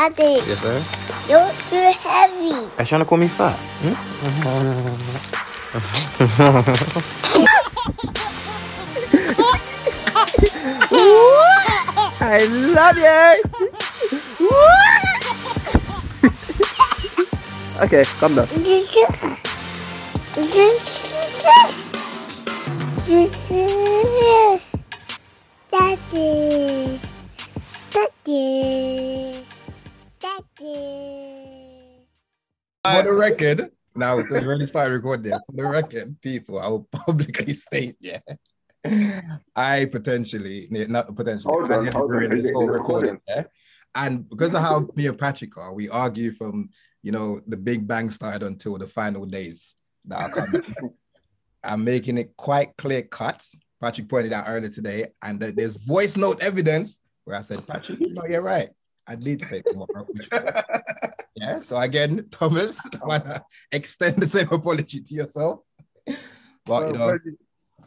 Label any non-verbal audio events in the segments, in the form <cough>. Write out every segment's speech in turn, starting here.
Daddy, Yes, sir. you're too heavy. Are you trying to call me fat? Hmm? <laughs> I love you. <laughs> okay, calm down. Daddy. Daddy. Daddy. For the record, now because we already started recording, for the record, people, I will <laughs> publicly state, yeah. I potentially, not potentially, Hold on, hold on. this whole recording? yeah. And because of how me and Patrick are, we argue from you know the Big Bang started until the final days that are coming. <laughs> I'm making it quite clear cut. Patrick pointed out earlier today, and that there's voice note evidence where I said, Patrick, you know, you're right. I did say tomorrow. which- yeah. So again, <laughs> Thomas, I oh. wanna extend the same apology to yourself. But you know, pleasure.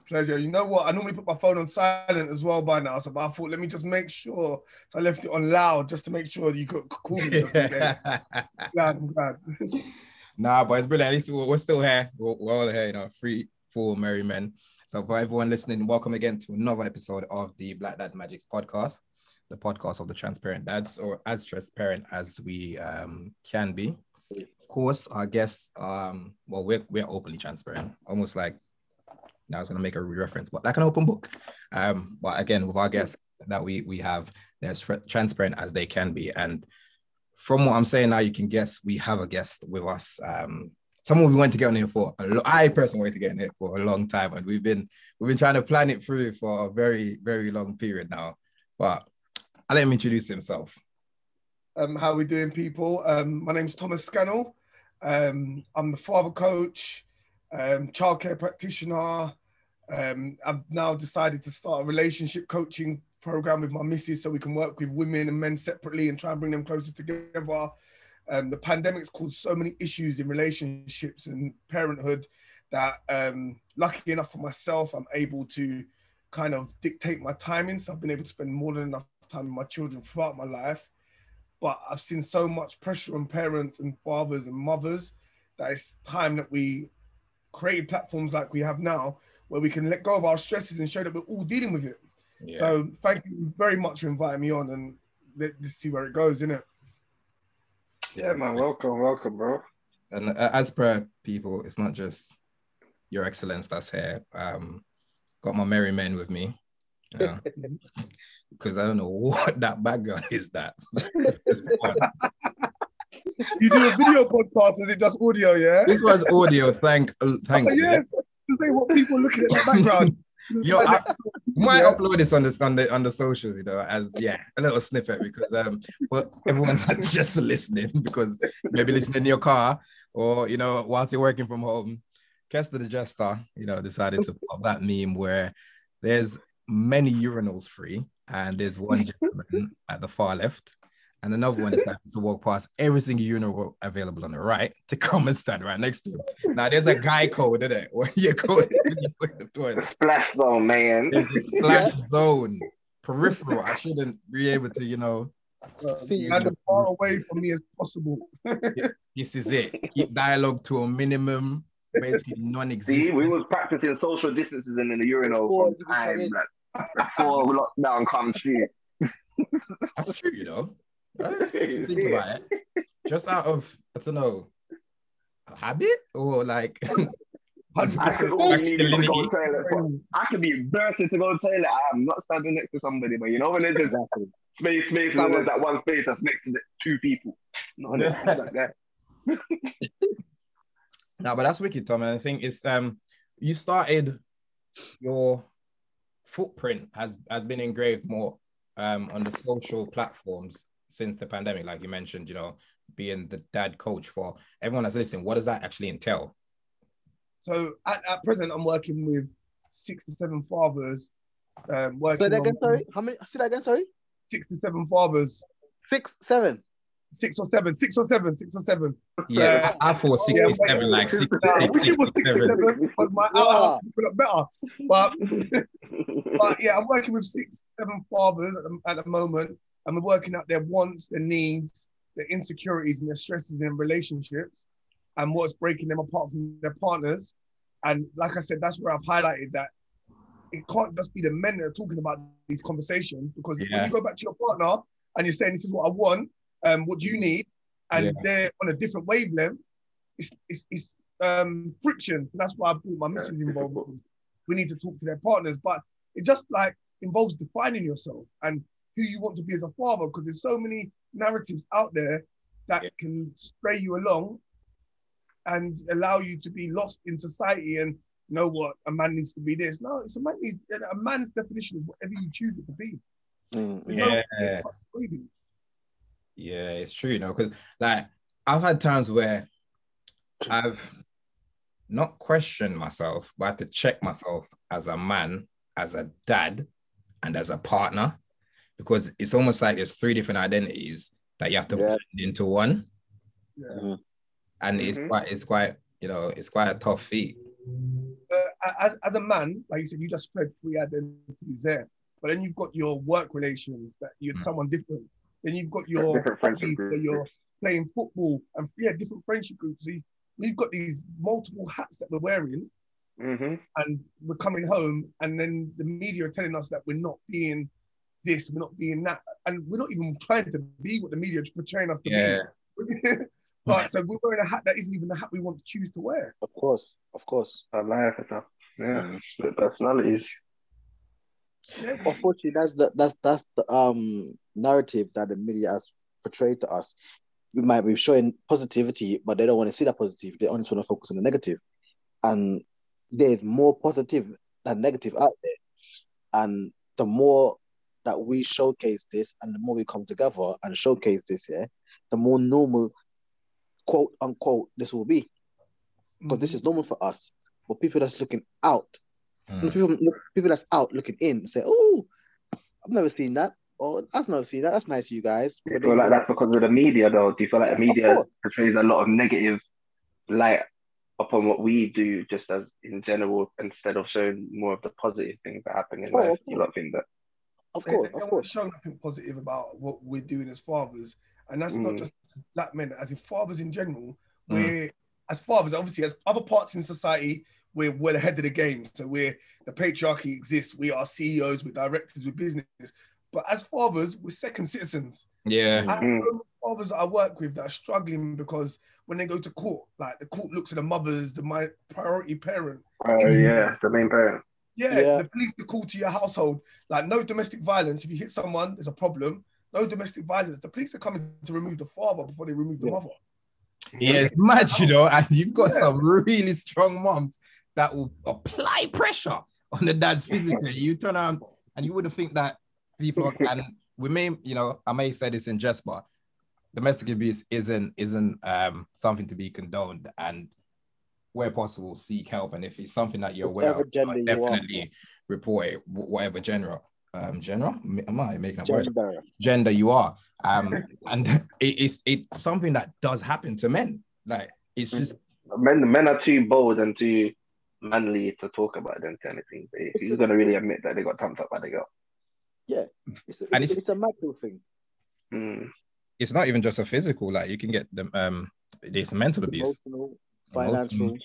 pleasure. You know what? I normally put my phone on silent as well by now. So but I thought, let me just make sure. So I left it on loud just to make sure you could call me. Just <laughs> glad, I'm glad. Nah, but it's brilliant. At least we're, still here. We're, we're all here, you know, free, full, merry men. So for everyone listening, welcome again to another episode of the Black Dad Magics podcast, the podcast of the transparent dads, or as transparent as we um, can be. Of course, our guests, um, well, we're we're openly transparent, almost like now I was gonna make a reference, but like an open book. Um, but again, with our guests that we we have, they're as tra- transparent as they can be, and from what I'm saying now, you can guess we have a guest with us. Um, someone we wanted to get on here for a lo- I personally wanted to get in here for a long time, and we've been we've been trying to plan it through for a very very long period now. But I'll let him introduce himself. Um, how are we doing, people? Um, my name's Thomas Scannell. Um, I'm the father coach, um, childcare practitioner. Um, I've now decided to start a relationship coaching program with my missus so we can work with women and men separately and try and bring them closer together. Um, the pandemic's caused so many issues in relationships and parenthood that, um, lucky enough for myself, I'm able to kind of dictate my timing. So I've been able to spend more than enough time with my children throughout my life but I've seen so much pressure on parents and fathers and mothers that it's time that we create platforms like we have now where we can let go of our stresses and show that we're all dealing with it. So thank you very much for inviting me on and let, us see where it goes, innit? Yeah, man. Welcome, welcome, bro. and uh, as per people, it's not just your excellence that's here. Um, got my merry men with me. Because <laughs> I don't know what that background is. That It's- it's fun. You do a video podcast, is it just audio, yeah? this was audio. Thank, uh, thank Oh, you. yes. To say what people looking at the background. <laughs> You know, I, might Yeah. upload this on the on the on the socials, you know, as yeah, a little snippet because um for everyone <laughs> that's just listening, because maybe listening in your car or you know, whilst you're working from home, Kester the Jester, you know, decided to put that meme where there's many urinals free, and there's one mm-hmm. gentleman at the far left, and another one that happens to walk past every single urinal available on the right <laughs> to come and stand right next to him. Now there's a guy code in <laughs> it when you go to the toilet. Splash zone, man. There's a splash zone, peripheral. I shouldn't be able to, you know, See, and as far away from me as possible. <laughs> this is it. Keep dialogue to a minimum, basically <laughs> See, non-existent. we was practicing social distances in the urinal Before from time like, before lockdown comes through. <laughs> That's true, you know. I don't <laughs> You think see about it. Just out of, I don't know, a habit or like, I could always need to go to the Masculinity. toilet. for- I could be bursting to go to the toilet. I am not standing next to somebody, but you know when there's just space, space, and there's that one space that's next to the two people. No, no, it's like that. No, but that's wicked, Tom. And I think it's um, you started your footprint has has been engraved more um on the social platforms since the pandemic, like you mentioned. You know, being the dad coach for everyone that's listening. What does that actually entail? So at, at present, I'm working with six to seven fathers. Um, Say that again, on sorry. How many? Say that again, sorry. six to seven fathers. Six, seven. Six or seven, six or seven, six or seven. Yeah, I, I thought Uh, Yeah, seven, like six, Nah, 66, I wish it was 67. 67 because my Yeah. outhouse look better. But, <laughs> but yeah, I'm working with six, seven fathers at the, at the moment, and we're working out their wants, their needs, their insecurities and their stresses in relationships and what's breaking them apart from their partners. And like I said, that's where I've highlighted that it can't just be the men that are talking about these conversations because Yeah. when you go back to your partner and you're saying this is what I want, um, what do you need, and Yeah. they're on a different wavelength, it's it's, it's um, friction. So that's why I brought my missus involved. We need to talk to their partners, but it just like involves defining yourself and who you want to be as a father because there's so many narratives out there that Yeah. can stray you along and allow you to be lost in society and know what a man needs to be this. No, it's a man needs a man's definition is whatever you choose it to be. Mm. Yeah. no. Yeah, it's true, you know, because like I've had times where I've not questioned myself, but I had to check myself as a man, as a dad, and as a partner, because it's almost like there's three different identities that you have to Yeah. blend into one, Yeah. Mhm. and it's Mhm. quite, it's quite, you know, it's quite a tough feat. uh, as, as a man, like you said, you just spread three identities there. But then you've got your work relations that you're Mm. someone different. Then you've got your Different friendship hobbies where groups. you're playing football and yeah, different friendship groups. So you, we've got these multiple hats that we're wearing, Mm-hmm. and we're coming home, and then the media are telling us that we're not being this, we're not being that, and we're not even trying to be what the media is portraying us to Yeah, <laughs> be. but so we're wearing a hat that isn't even the hat we want to choose to wear. Of course, of course. I life and stuff. Yeah, split personalities. Yeah. Unfortunately, that's the that's that's the um narrative that the media has portrayed to us. We might be showing positivity, but they don't want to see that positive. They only want to focus on the negative. And there's more positive than negative out there. And the more that we showcase this and the more we come together and showcase this, yeah, the more normal, quote unquote, this will be. Because this is normal for us. But people that's looking out Mm. people, people that's out looking in say, "Oh, I've never seen that," or that's not never seen that. That's nice, you guys." I But feel like that's because of the media, though. Do you feel like the media portrays a lot of negative light upon what we do, just as in general, instead of showing more of the positive things that happen in Oh, life? of You don't think that? of course, they of don't want course, to show nothing positive about what we're doing as fathers, and that's not Mm. just black men. As in fathers in general, Mm. we're as fathers, obviously, as other parts in society, we're well ahead of the game. So we're the patriarchy exists. We are CEOs, we're directors, we're business. But as fathers, we're second citizens. yeah, I Mm. so many fathers I work with that are struggling because when they go to court, like the court looks at the mothers, the my priority parent. Oh yeah, the main parent. Yeah, Yeah. the police are called to your household. Like no domestic violence. If you hit someone, there's a problem. No domestic violence. The police are coming to remove the father before they remove the Yeah. mother. yeah, it's mad, you know, and you've got Yeah. some really strong moms that will apply pressure on the dad's physically. You turn around and you wouldn't think that people <laughs> and we may, you know, I may say this in jest, but domestic abuse isn't isn't um something to be condoned and where possible seek help. And if it's something that you're aware Whatever of definitely report it whatever genre um genre am i making a gender. gender you are. Um <laughs> and it, it's it's something that does happen to men. Like it's just Men, men are too bold and too manly to talk about them kind of. They, It's who's gonna really admit that they got thumped up by the girl? It's, it's, And it's, it's- a mental thing. Mm. it's not even just a physical like you can get them um there's mental abuse Emotional, financial.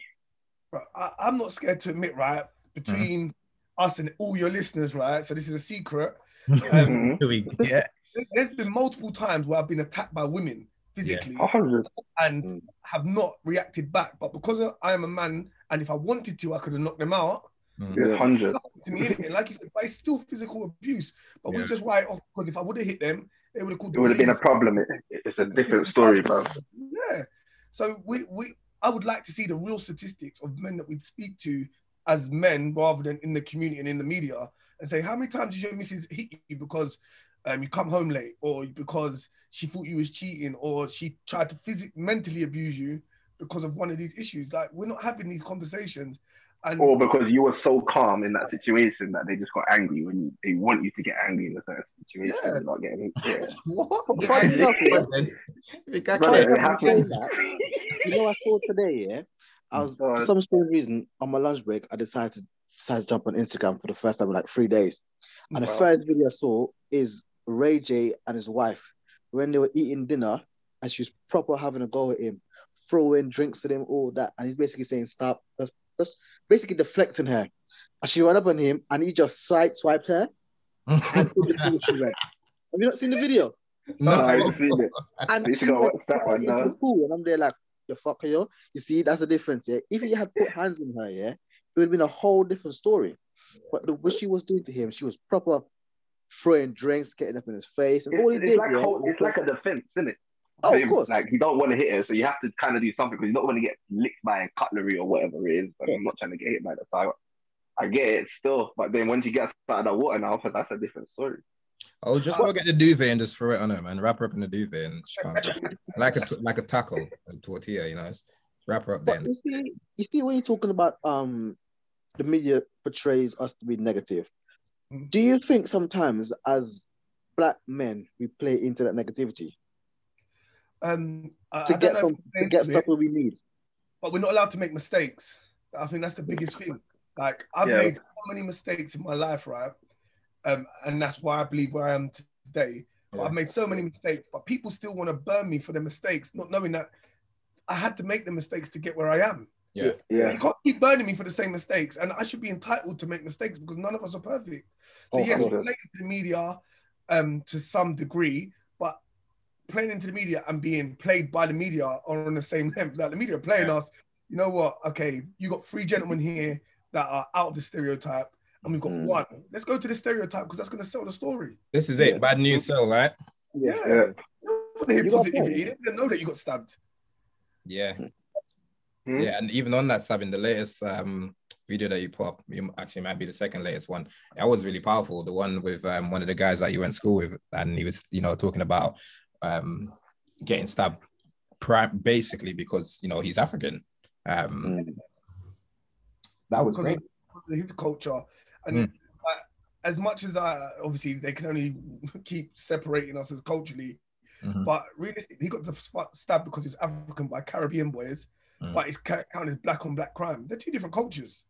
But I, I'm not scared to admit, right, between us and all your listeners, right? So this is a secret. <laughs> Mhm. yeah There- There's been multiple times where I've been attacked by women physically A hundred. and Mm. have not reacted back. But because I am a man, and if I wanted to, I could have knocked them out. A hundred. Nothing to me, innit? like you said, but it's still physical abuse. But we Yeah. just write off because if I would have hit them, they would have called It the would have been a problem. It, it's a different story, bro. Yeah. So we, we I would like to see the real statistics of men that we speak to as men rather than in the community and in the media and say, how many times did your missus hit you because um, you come home late or because she thought you was cheating or she tried to physically mentally abuse you because of one of these issues? Like we're not having these conversations. And Or because you were so calm in that situation that they just got angry when you, they want you to get angry in a certain situation. Yeah. and Not getting yeah. <laughs> what Funny enough, yeah. I Brother, it happens. <laughs> You know, I saw today, yeah. I was for some strange reason on my lunch break. I decided to, decided to jump on Instagram for the first time in like three days, and the first video I saw is Ray J and his wife when they were eating dinner. and she's proper having a go at him, throwing drinks at him, all that, and he's basically saying stop, just, just basically deflecting her. And she ran up on him, and he just side swiped her. And <laughs> put the thing she read. Have you not seen the video? No, I no. haven't seen it. And Need to she go went that one into now. and I'm there like, you fucker, yo. You see, that's the difference, yeah. If he had put hands on her, yeah, it would have been a whole different story. But the what she was doing to him, she was proper throwing drinks, getting up in his face, and all he It's, did, like yeah, whole, it's like a defense, isn't it? Oh, of course. Like you don't want to hit her, so you have to kind of do something because you're not going to get licked by a cutlery or whatever it is. But I'm not trying to get hit by that. So I, I get it still, but then when she gets out of the water now, that's a different story. Oh, just go get the duvet and just throw it on her, man. Wrap her up in the duvet and she can't- <laughs> like a like a taco, a tortilla, you know. Just wrap her up But then. you see, you see, when you're talking about um, the media portrays us to be negative. Do you think sometimes, as black men, we play into that negativity Um, to I get don't some, to get into stuff it, where we need? but we're not allowed to make mistakes. I think that's the biggest thing. Like I've Yeah. made so many mistakes in my life, right? Um, and that's why I believe where I am today. Yeah. I've made so many mistakes, but people still want to burn me for the mistakes, not knowing that I had to make the mistakes to get where I am. Yeah. Yeah. You can't keep burning me for the same mistakes, and I should be entitled to make mistakes because none of us are perfect. So Oh, yes, cool. we're playing into the media um, to some degree, but playing into the media and being played by the media are on the same level. Like the media are playing us. You know what? Okay, you got three gentlemen here that are out of the stereotype, and we've got Mm. one. Let's go to the stereotype because that's going to sell the story. This is it. Bad news sell, right? Yeah. Yeah. You want to hear You got a positive. point. You didn't know that you got stabbed. Yeah. Hmm? Yeah, and even on that stabbing, the latest um video that you put up, you actually might be the second latest one. That was really powerful. The one with um, one of the guys that you went to school with, and he was, you know, talking about um getting stabbed, pri- basically because you know he's African. Um, Mm. that was great. of his culture. And Mm. uh, as much as I obviously they can only <laughs> keep separating us as culturally, Mhm. but realistically, he got the spot stabbed because he's African by Caribbean boys, Mm. but it's ca- counted as black on black crime. They're two different cultures.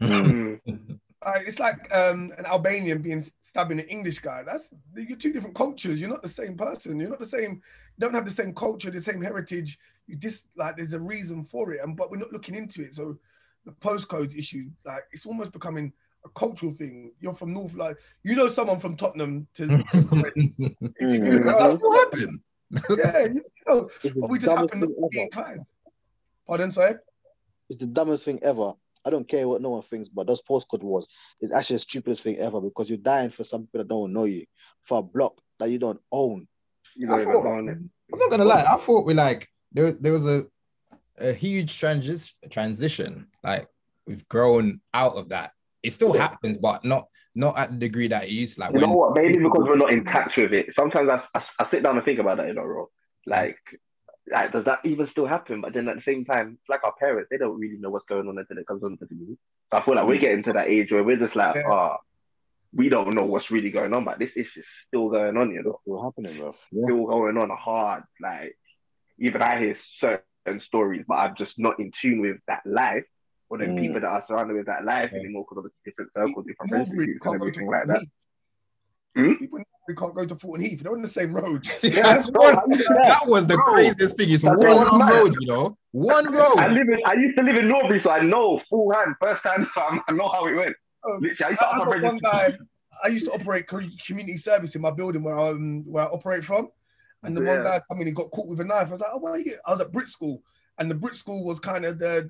<laughs> <laughs> It's like um, an Albanian being stabbing an English guy. That's you're two different cultures. You're not the same person. You're not the same. You don't have the same culture, the same heritage. You just like there's a reason for it, and but we're not looking into it. So the postcode issue, like it's almost becoming a cultural thing. You're from North, like you know someone from Tottenham to, to <laughs> that still happened. <laughs> yeah, you know, but we just dumbest happen not thing to be ever. inclined. Pardon, sorry. It's the dumbest thing ever. I don't care what no one thinks, but those postcode wars is actually the stupidest thing ever because you're dying for some people that don't know you, for a block that you don't own. You know, I thought- on it. I'm not gonna lie. I thought we like there was there was a a huge transis- transition. Like we've grown out of that. It still Yeah. happens, but not not at the degree that it used. to. Like You when know what? Maybe because we're not in touch with it. Sometimes I, I, I sit down and think about that, you know, bro. Like, like, does that even still happen? But then at the same time, like our parents, they don't really know what's going on until it comes on to the news. So I feel like we're getting to that age where we're just like, Yeah. ah, we don't know what's really going on, but this issue is just still going on, you know, What's happening, bro? Yeah. still going on hard. Like, even I hear certain stories, but I'm just not in tune with that life or the Mm. people that are surrounded with that life Yeah. anymore because obviously different circles, different friends and can't go to everything like that. Hmm? People Norbury can't go to Thornton Heath. They're on the same road. <laughs> That's bro, <laughs> one- how you do that was the Bro, craziest thing. It's that's one road, you know, one I road. live in, I used to live in Norbury, so I know full hand, first hand, fam. <laughs> I know how it went. Oh, Literally, I used to I, I one guy. I used to operate community service in my building where I um, where I operate from, and the one Yeah. guy come in and got caught with a knife. I was like, oh, why you get? I was at Brit School, and the Brit School was kind of the,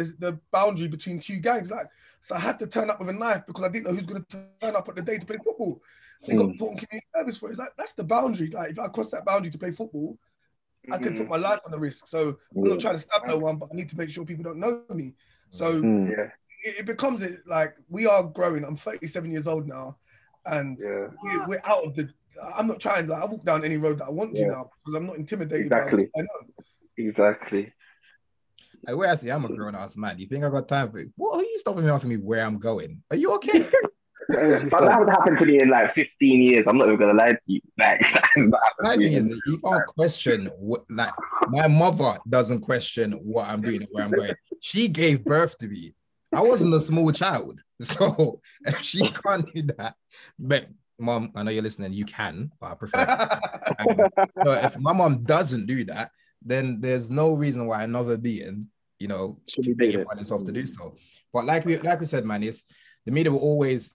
the the boundary between two gangs. Like, so I had to turn up with a knife because I didn't know who's going to turn up at the day to play football. They got Mm. put on community service for it. It's like that's the boundary. Like, if I cross that boundary to play football, I could put Mhm. my life on the risk. So I'm not trying to stab no one, but I need to make sure people don't know me. So Mm. Yeah, it, it becomes it like we are growing. I'm 37 years old now, and yeah, we're, we're out of the. I'm not trying. Like I walk down any road that I want to now because I'm not intimidated. Exactly. By what's going on. exactly. Like, where I say I'm a grown ass man. Do you think I got time for it? What are you stopping me asking me where I'm going? Are you okay? What else you But got? that would happen to me in like 15 years. I'm not even gonna lie to you. <laughs> Like, that happened My thing is, you can't question what, like, my mother doesn't question what I'm doing and where I'm going. She gave birth to me. I wasn't a small child. <laughs> So if <laughs> she can't do that, but mom, I know you're listening. You can, but I prefer. um, no, if my mom doesn't do that, then there's no reason why another being, you know, Should be take it doing it. himself to do so. But like we like we said, man, it's the media will always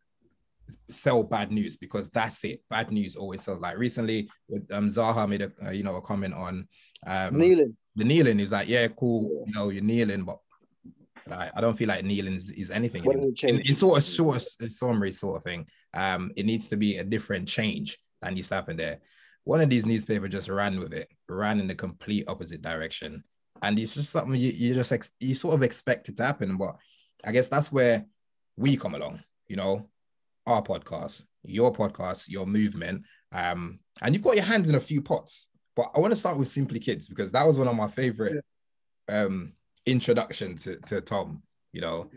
sell bad news because that's it. Bad news always sells. Like recently, with um Zaha made a uh, you know a comment on um Kneeling. the kneeling. is like, yeah, cool, you know, you're kneeling, but like, I don't feel like kneeling is, is anything. What anymore. does In, change? in sort of short summary sort of thing. Um, it needs to be a different change that needs to happen there. One of these newspapers just ran with it, ran in the complete opposite direction, and it's just something you, you just ex- you sort of expect it to happen. But I guess that's where we come along. You know, our podcast, your podcast, your movement, um, and you've got your hands in a few pots. But I want to start with Simply Kids because that was one of my favorite um introduction to, to Tom, you know.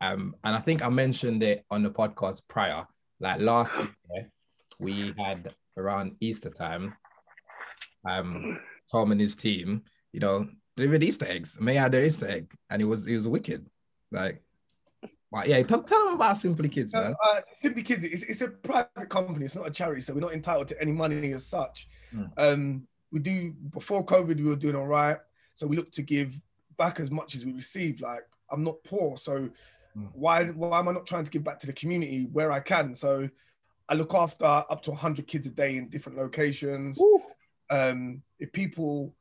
Um, and I think I mentioned it on the podcast prior. Like last year, we had around Easter time, um, Tom and his team, you know, delivered Easter eggs. May had their Easter egg, and it was it was wicked. Like, but yeah, tell, tell them about Simply Kids, man. Uh, Simply Kids, it's, it's a private company. It's not a charity, so we're not entitled to any money as such. Mm. Um, we do before COVID, we were doing all right, so we look to give back as much as we receive. Like I'm not poor, so Mm. why why am I not trying to give back to the community where I can? So I look after up to 100 kids a day in different locations. Um, if people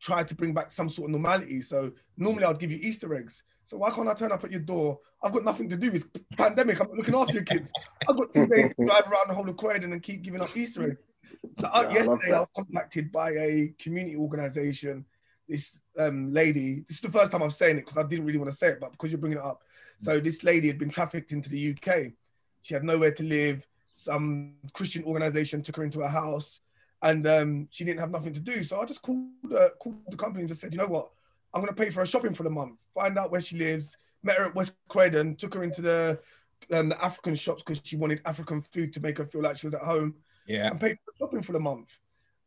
try to bring back some sort of normality, so normally I'd give you Easter eggs. So why can't I turn up at your door? I've got nothing to do. It's pandemic. I'm looking after your kids. I've got two days to drive around the whole of Croydon and keep giving up Easter eggs. So, uh, Yeah, I yesterday, I that. was contacted by a community organization. This um, lady, this is the first time I'm saying it because I didn't really want to say it, but because you're bringing it up. So this lady had been trafficked into the UK. She had nowhere to live. Some Christian organization took her into a house, and um, she didn't have nothing to do. So I just called uh, called the company and just said, you know what, I'm gonna pay for her shopping for the month. Find out where she lives. Met her at West Croydon. Took her into the um, the African shops because she wanted African food to make her feel like she was at home Yeah, and paid for shopping for the month.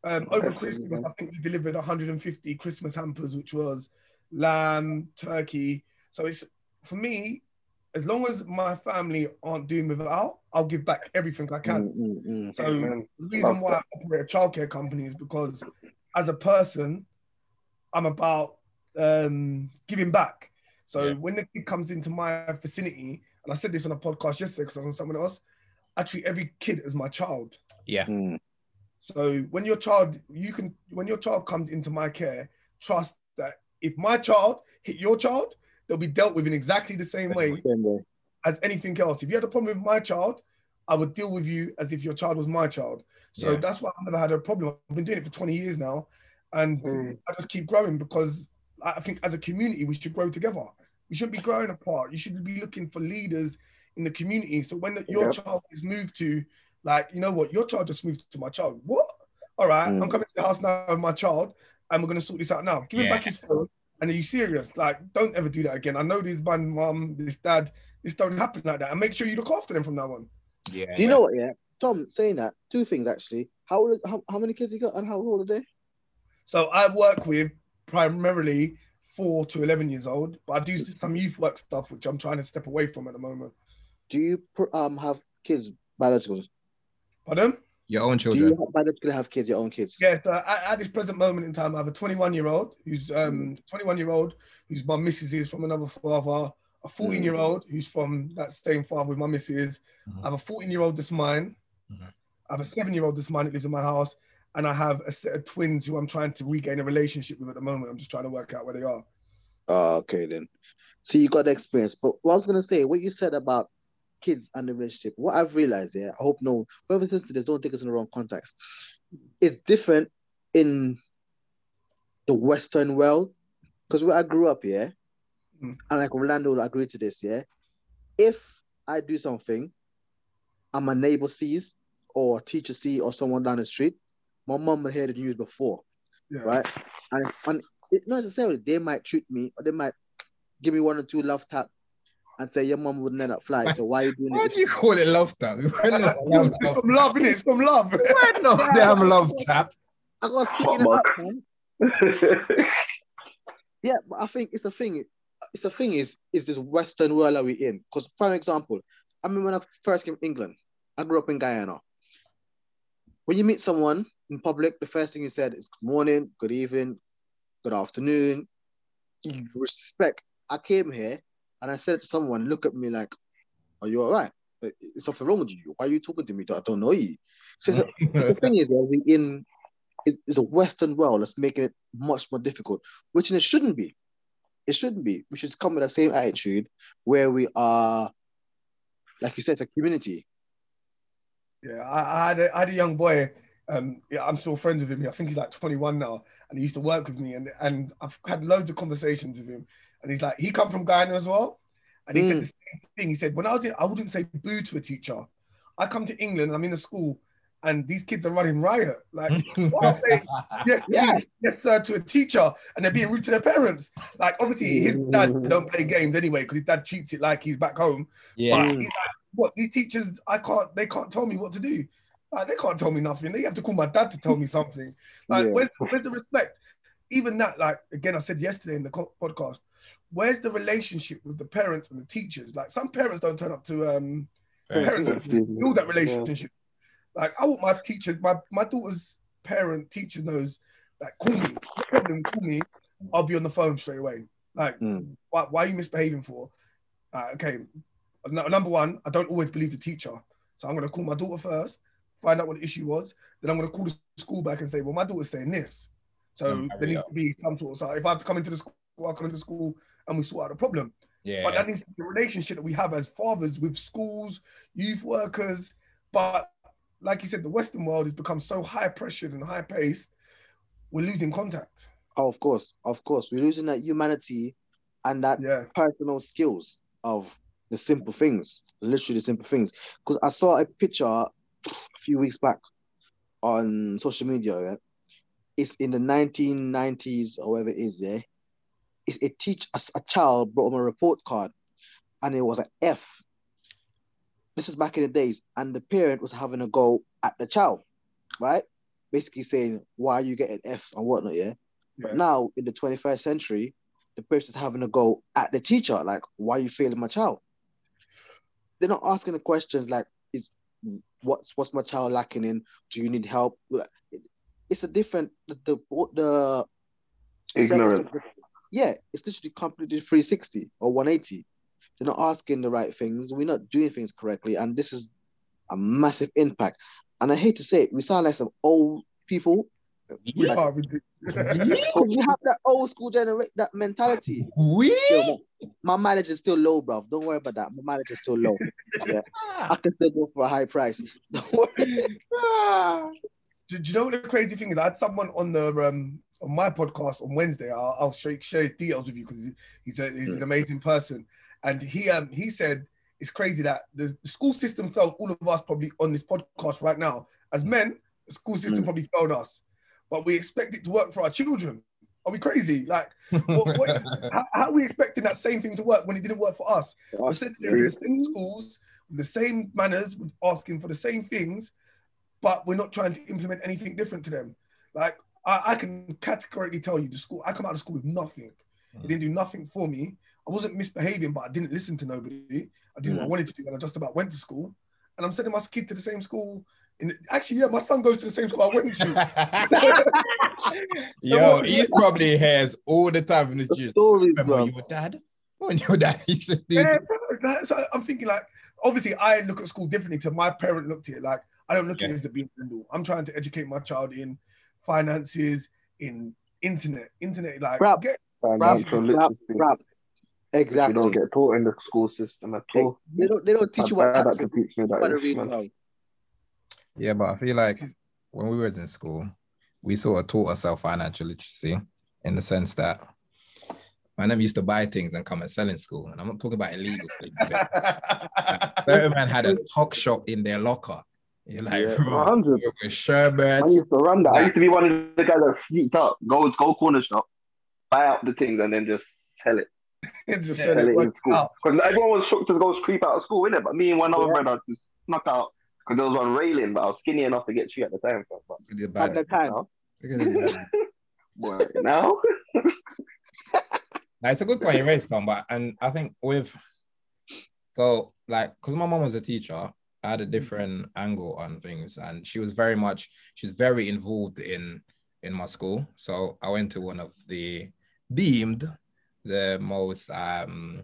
Um, over Christmas, I think we delivered 150 Christmas hampers, which was lamb, turkey. So it's for me, as long as my family aren't doing without, I'll give back everything I can. Mm, mm, mm. So Amen. the reason why I operate a childcare company is because as a person, I'm about um, giving back. So Yeah. when the kid comes into my vicinity, and I said this on a podcast yesterday because I was on someone else, I treat every kid as my child. yeah, Mm. So when your child, you can, when your child comes into my care, trust that if my child hit your child, they'll be dealt with in exactly the same way Same way. as anything else. If you had a problem with my child, I would deal with you as if your child was my child. So Yeah. that's why I've never had a problem. I've been doing it for 20 years now, and Mm. I just keep growing because I think as a community we should grow together. We shouldn't be <laughs> growing apart. You should be looking for leaders in the community. So when the, your Yep. child is moved to, like, you know what, your child just moved to my child. What? All right, Mm. I'm coming to the house now with my child, and we're gonna sort this out now. Give him back his phone. And are you serious? Like, don't ever do that again. I know this man, mum, this dad, this don't happen like that. And make sure you look after them from now on. yeah. Do you know what? Yeah, Tom saying that two things actually. How old? How, how many kids you got, and how old are they? So I work with primarily four to eleven years old, but I do some youth work stuff, which I'm trying to step away from at the moment. Do you um have kids biological? Pardon? Your own children. Do children? you biologically have kids, your own kids? Yeah, so at, at this present moment in time, I have a 21 year old who's um 21 year old who's my missus is from another father, a 14 year old who's from that same father with my missus. I have a 14 year old that's mine. Mhm. I have a seven year old that's mine that lives in my house, and I have a set of twins who I'm trying to regain a relationship with at the moment. I'm just trying to work out where they are. Oh, okay then. So you got the experience. But what I was gonna say, what you said about kids and the relationship, what I've realized, yeah, I hope no whoever to this don't take us in the wrong context. It's different in the Western world. Because where I grew up, yeah, Mm. and like Orlando will agree to this, yeah. If I do something and my neighbor sees or teacher see or someone down the street, my mom had heard the news before Yeah. right? And, it's, and it's not necessarily they might treat me or they might give me one or two love tap and say your mom wouldn't let that fly. So why are you doing Why it? do you call it love tap? <laughs> Why not It's love- from love, innit? It's from love. why not <laughs> damn love tap? I got sweet in the mug. back, man. <laughs> Yeah, but I think it's the thing. It's the thing is is this Western world that we in. Because for example, I remember when I first came to England, I grew up in Guyana. When you meet someone in public, the first thing you said is good morning, good evening, good afternoon. You respect. I came here and I said to someone, look at me like, are you all right? Is something wrong with you? Why are you talking to me? I don't know you. So the, thing is, we in it- it's a Western world that's making it much more difficult, which it shouldn't be. It shouldn't be. We should come with the same attitude where we are, like you said, it's a community. Yeah, I, I, had a, I had a young boy. Um, yeah, I'm still friends with him. I think he's like 21 now, and he used to work with me. And and I've had loads of conversations with him. And he's like, he come from Guyana as well, and he said Mm. the same thing. He said, when I was in, I wouldn't say boo to a teacher. I come to England, and I'm in a school, and these kids are running riot. Like, <laughs> what I say, yes, <laughs> Yeah. please, yes, sir, to a teacher, and they're being rude to their parents. Like, obviously, his dad don't play games anyway because his dad treats it like he's back home. yeah. But he's like, what these teachers, I can't, they can't tell me what to do. Like, they can't tell me nothing. They have to call my dad to tell me something. Like, Yeah. where's, where's the respect? Even that, like, again, I said yesterday in the co- podcast, where's the relationship with the parents and the teachers? Like, some parents don't turn up to um, parents build that relationship. Like, I want my teachers, my, my daughter's parent teacher knows, like, call me, no problem, call me, I'll be on the phone straight away. Like, Mm. why, why are you misbehaving for? Uh, okay, n- number one, I don't always believe the teacher. So I'm going to call my daughter first, find out what the issue was. Then I'm going to call the school back and say, well, my daughter's saying this. So Mm, there needs yeah. to be some sort of, so if I have to come into the school, I'll come into the school and we sort out the problem. yeah. But that needs to be the relationship that we have as fathers with schools, youth workers. But like you said, the Western world has become so high pressured and high paced, we're losing contact. Oh, of course, of course, we're losing that humanity and that Yeah. personal skills of the simple things, literally the simple things. Because I saw a picture a few weeks back on social media. Yeah? It's in the 1990s or whatever it is. Yeah, it's a teach a, a child brought him a report card, and it was an F. This is back in the days, and the parent was having a go at the child, right? Basically saying, "Why are you getting Fs and whatnot?" Yeah. But now in the 21st century, the person's having a go at the teacher, like, why are you failing my child? They're not asking the questions like, is what's what's my child lacking in? Do you need help? It's a different the the, the Ignorant. Yeah, it's literally completely 360 or 180. They're not asking the right things. We're not doing things correctly, and this is a massive impact. And I hate to say it, we sound like some old people. We Like, are <laughs> we have that old school generation, that mentality. we Still, my mileage is still low, bro. Don't worry about that. My mileage is still low. Yeah. I can still go for a high price. <laughs> Don't worry. do, do you know what the crazy thing is? I had someone on the um on my podcast on Wednesday. I'll, I'll share, share his details with you because he's a, he's an amazing person, and he um he said it's crazy that the, the school system failed all of us probably on this podcast right now as men. The school system Mm. probably failed us, but we expect it to work for our children. Are we crazy? Like, <laughs> what, what is, how, how are we expecting that same thing to work when it didn't work for us? We're sending them to the same schools the same manners, with asking for the same things, but we're not trying to implement anything different to them. Like I, I can categorically tell you, the school I come out of school with nothing. It didn't do nothing for me. I wasn't misbehaving, but I didn't listen to nobody. I did what I Mm. wanted to do, and I just about went to school. And I'm sending my kid to the same school. In actually, yeah, my son goes to the same school I went to. <laughs> Yo, he <laughs> probably has all the time in the The Jews. stories, Remember bro. your dad? When your dad <laughs> used to do Yeah, bro, I'm thinking like, obviously, I look at school differently to my parent looked at it. Like, I don't look at it as the being and all. I'm trying to educate my child in finances, in internet, internet. Like, Bruh, get, Financial Rap, literacy. rap. Exactly. You don't get taught in the school system at all. They don't. They don't teach you My what dad to teach me that. what read man. Yeah, but I feel like when we was in school, we sort of taught ourselves financial literacy in the sense that my name used to buy things and come and sell in school. And I'm not talking about illegal things. <laughs> Certain man had a talk shop in their locker. You're like, Yeah, bro, 100. with sherbets. I used to run that. I used to be one of the guys that sneaked up, go go corner shop, buy out the things, and then just sell it, <laughs> just Yeah, sell it it in school. Because everyone was shocked to go creep out of school, innit? But me and one other Yeah. brother just snuck out because there was one railing, but I was skinny enough to get you at the time. But Look at the At bad- the time. <laughs> <laughs> now, look at the bad- boy, now Now, it's a good point you raised, Tom, but and I think with so like because my mom was a teacher, had a different angle on things, and she was very much she's very involved in in my school. So I went to one of the deemed the most um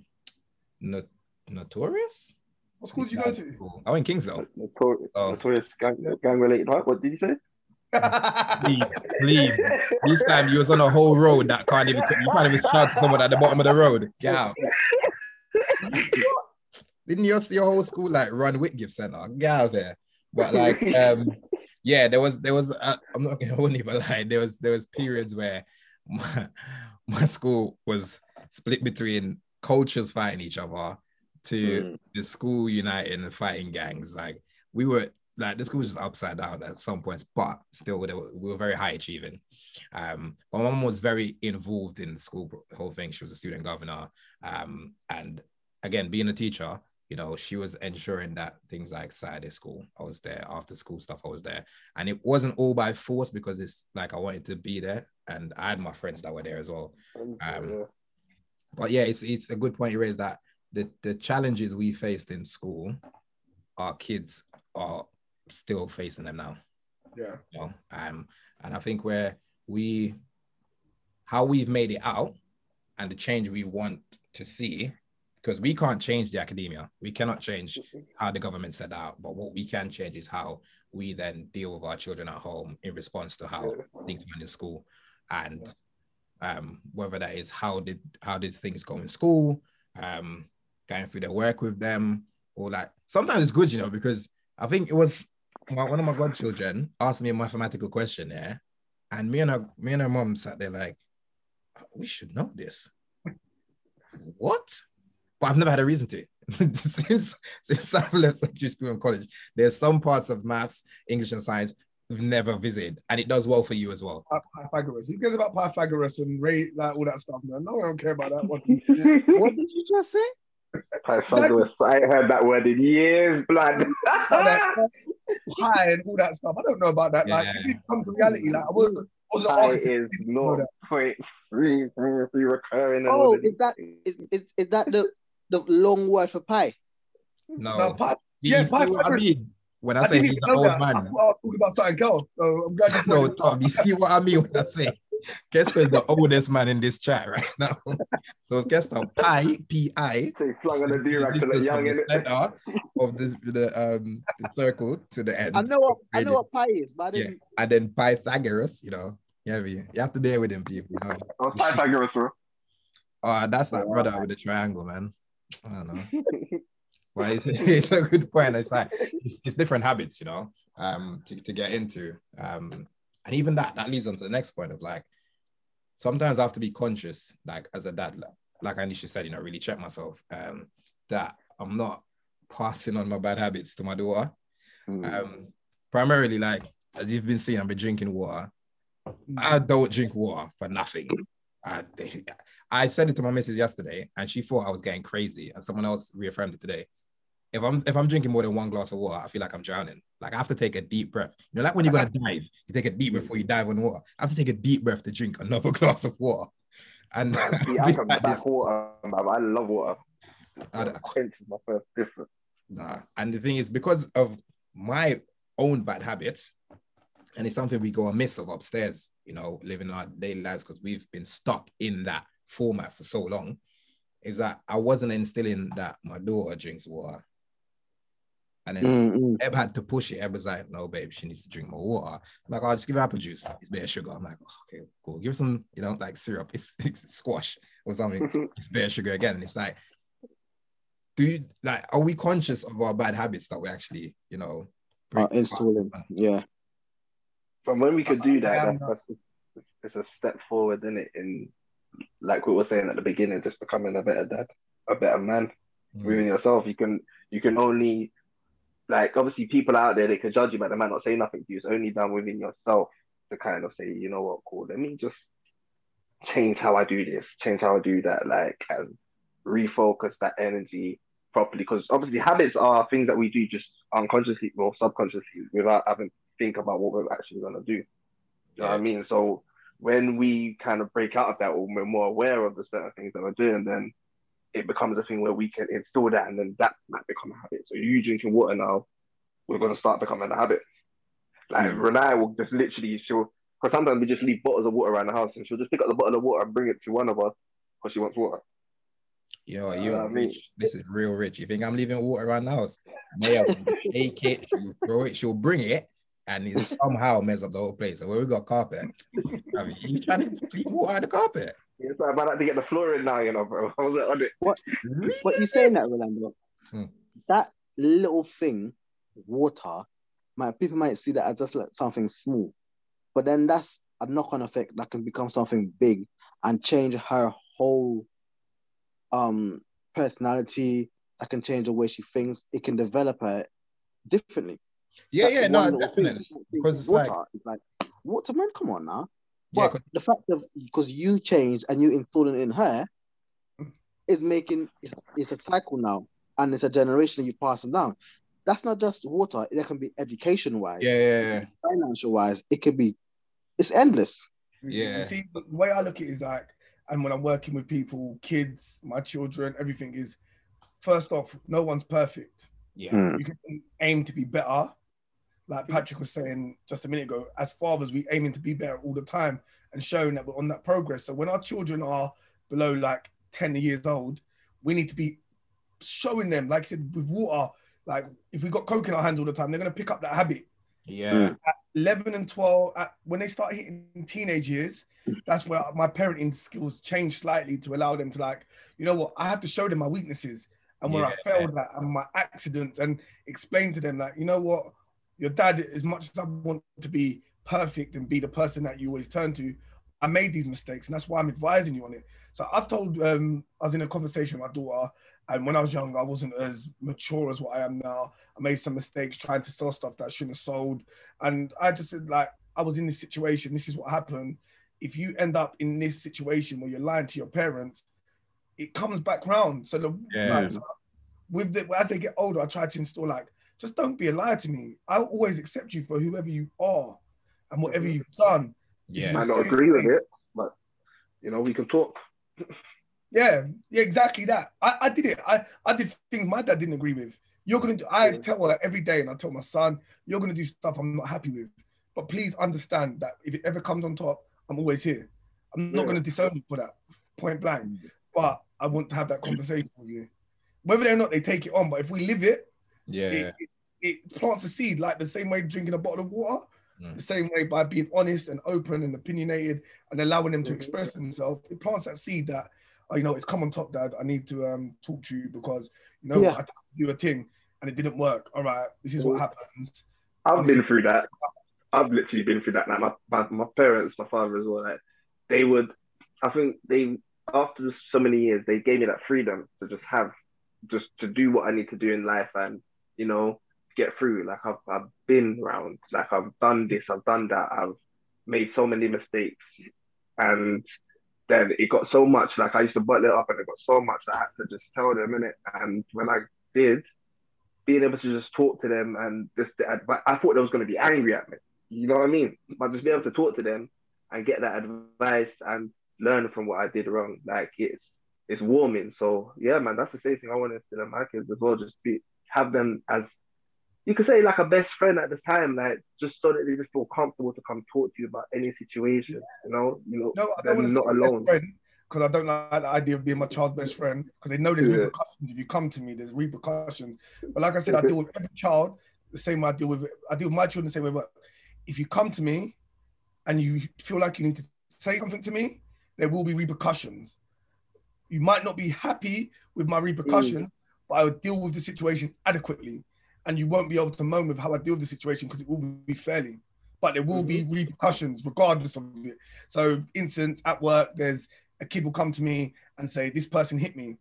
not, notorious. What school did you go to? I went Kingsdale. Notorious, Oh. notorious gang, gang related. What? What did you say? Please, please. This time you was on a whole road that can't even you can't even shout to someone at the bottom of the road. Get out. <laughs> Didn't your, your whole school like run Whitgift Center? Get out of there. But <laughs> like um yeah, there was there was uh, I'm not gonna hold even lie. There was there was periods where my, <laughs> my school was split between cultures fighting each other to Mm. the school uniting and fighting gangs. Like we were like the school was just upside down at some points, but still were, we were very high achieving. Um, my mom was very involved in the school whole thing. She was a student governor, um, and again, being a teacher, you know, she was ensuring that things like Saturday school, I was there. After school stuff, I was there, and it wasn't all by force because it's like I wanted to be there, and I had my friends that were there as well. Um, But yeah, it's it's a good point you raised that the the challenges we faced in school, our kids are still facing them now. Yeah. You know? Um, and I think where we how we've made it out and the change we want to see, because we can't change the academia. We cannot change how the government set out, but what we can change is how we then deal with our children at home in response to how things went in school. And um, whether that is how did how did things go in school, um, going through their work with them, or like sometimes it's good, you know, because I think it was my, one of my godchildren asked me a mathematical question there, and me and her me and her mom sat there like, we should know this. <laughs> What? But I've never had a reason to. <laughs> since since I've left secondary school and college, there's some parts of maths, English, and science we've never visited, and it does well for you as well. Pythagoras. Who cares about Pythagoras and Ray, like all that stuff, man? No one don't care about that one. <laughs> What did you just say? Pythagoras. I heard that word in years, blood. All that pi and all that stuff. I don't know about that. Like, Yeah. it didn't come to reality. Like, I wasn't, I wasn't is not point three three recurring. Oh, is that is, is, is that the the long word for pie? No, No, pi- yeah, you see what I Pythagoras. mean when I, I say didn't he's an old that. Man. thought I was talking about something else. So I'm glad you No, pointed it out. Tom, you see what I mean when I say Kester is the oldest man in this chat right now. So Kester, pi, P-I, So he flung on the D-rack to the young from the center of this, the um the circle to the end. I know what I know what pie is, but I Yeah. didn't. And then Pythagoras, you know, you have, you have to deal with him, people. You know? I was Pythagoras, bro. Oh, that's that brother with the triangle, man. I don't know. <laughs> But it's, <laughs> it's a good point. It's like it's, it's different habits, you know, um, to, to get into. Um, and even that that leads on to the next point of like sometimes I have to be conscious, like as a dad, like, like Anisha said, you know, really check myself. Um, that I'm not passing on my bad habits to my daughter. Mm. Um, primarily like as you've been seeing, I've been drinking water. I don't drink water for nothing. I, I said it to my missus yesterday, and she thought I was getting crazy, and someone else reaffirmed it today. If I'm if I'm drinking more than one glass of water, I feel like I'm drowning. Like I have to take a deep breath. You know, like when you're gonna dive, you take a deep breath before you dive in water. I have to take a deep breath to drink another <laughs> glass of water. And See, <laughs> I come back water, man. I love water. I Quench is my first difference. Nah. And the thing is, because of my own bad habits, and it's something we go amiss of upstairs, you know, living our daily lives because we've been stuck in that format for so long, is that I wasn't instilling that my daughter drinks water. And then Mm, mm. Eb had to push it. Eb was like, no, babe, she needs to drink more water. I'm like, I'll just give her apple juice. It's better sugar. I'm like, okay, cool. Give her some, you know, like syrup. It's, <laughs> it's squash or something <laughs> it's better sugar again. And it's like, do you like are we conscious of our bad habits that we actually, you know, Uh, installing. Yeah. From when we could do that, I am that's, that's, it's a step forward, isn't it? In like we were saying at the beginning, just becoming a better dad, a better man. Mm. Within yourself, you can you can only like obviously people out there they can judge you, but they might not say nothing to you. It's only done within yourself to kind of say, you know what, cool. Let me just change how I do this, change how I do that, like and refocus that energy properly. Because obviously habits are things that we do just unconsciously or subconsciously without having to think about what we're actually gonna do. You know what I mean? So when we kind of break out of that or we're more aware of the certain things that we're doing, then it becomes a thing where we can install that and then that might become a habit. So you drinking water now we're gonna start becoming a habit. Like Mm. Renee will just literally she'll because sometimes we just leave bottles of water around the house and she'll just pick up the bottle of water and bring it to one of us because she wants water. You know, you Uh, are me. rich. This is real rich. You think I'm leaving water around the house? Maya will shake it, she'll throw it, she'll bring it, and it <laughs> somehow mess up the whole place. And where we got carpet, I mean, you trying to clean water out the carpet? It's like, I'm about to get the floor in now, you know, bro. <laughs> I was on it. But you saying that, Rolando, Hmm. that little thing, water, might people might see that as just like something small, but then that's a knock-on effect that can become something big and change her whole um personality. That can change the way she thinks. It can develop her differently. Yeah, That yeah, no, definitely. you don't think Because it's water, like, it's like water, man. Come on now. yeah, the fact of because you changed and you installing in her is making it's, it's a cycle now, and it's a generation you passing down. That's not just water; it can be education wise, yeah, yeah, yeah. financial wise. It could be, it's endless. Yeah. You see, the way I look at it is like, and when I'm working with people, kids, my children, everything is first off, no one's perfect. yeah. Mm. You can aim to be better. Like hmm. Patrick was saying just a minute ago, as fathers, we aiming to be better all the time and showing that we're on that progress. So when our children are below like 10 years old, we need to be showing them, like I said, with water, like if we got coke in our hands all the time, they're gonna pick up that habit. Yeah, hmm. 11 and 12 at, when they start hitting teenage years that's where my parenting skills change slightly to allow them to like you know what i have to show them my weaknesses and where i failed at and my accidents and explain to them that you know what your dad as much as i want to be perfect and be the person that you always turn to i made these mistakes and that's why i'm advising you on it so i've told um i was in a conversation with my daughter and when i was young i wasn't as mature as what i am now i made some mistakes trying to sell stuff that i shouldn't have sold and I just said, like, I was in this situation. This is what happened. If you end up in this situation where you're lying to your parents, it comes back round. So the Yeah. like, so with the as they get older, I try to install like, just don't be a liar to me. I'll always accept you for whoever you are and whatever you've done. yeah. Might not agree with it, but you know, we can talk. Yeah, yeah, exactly that. I, I did it. I, I did things my dad didn't agree with. You're gonna do I Yeah. tell her every day and I tell my son, you're gonna do stuff I'm not happy with. But please understand that if it ever comes on top, I'm always here. I'm not Yeah. gonna disown you for that, point blank. Mm. But I want to have that conversation with you. Whether or not they take it on, but if we live it, yeah, it, it, it plants a seed like the same way drinking a bottle of water, Mm. the same way by being honest and open and opinionated and allowing them to Mhm. express themselves. It plants that seed that, oh, you know, it's come on top, Dad. I need to um, talk to you because, you know, Yeah. I do a thing and it didn't work. All right, this is what Mhm. happens. I've been through that. I've literally been through that. Like my, my, my parents, my father as well. Like they would, I think they after so many years, they gave me that freedom to just have, just to do what I need to do in life and you know get through. Like I've I've been around. Like I've done this. I've done that. I've made so many mistakes, and then it got so much. Like I used to bottle it up, and it got so much I had to just tell them in it. And when I did, being able to just talk to them and just advice, I thought they was going to be angry at me. You know what I mean? But just be able to talk to them and get that advice and learn from what I did wrong. Like it's it's warming. So yeah, man, that's the same thing I want to in my kids as well. Just be have them as you could say like a best friend at the time, like just so that they just feel comfortable to come talk to you about any situation. You know, you know, No, I don't want to not alone. best friend because I don't like the idea of being my child's best friend because they know there's Yeah. repercussions if you come to me. There's repercussions. But like I said, I deal with every child the same way I deal with I deal with my children the same way. But if you come to me and you feel like you need to say something to me, there will be repercussions. You might not be happy with my mm. repercussion, but I will deal with the situation adequately. And you won't be able to moan with how I deal with the situation because it will be fairly. But there will be repercussions regardless of it. So, instance at work, there's a kid will come to me and say, This person hit me.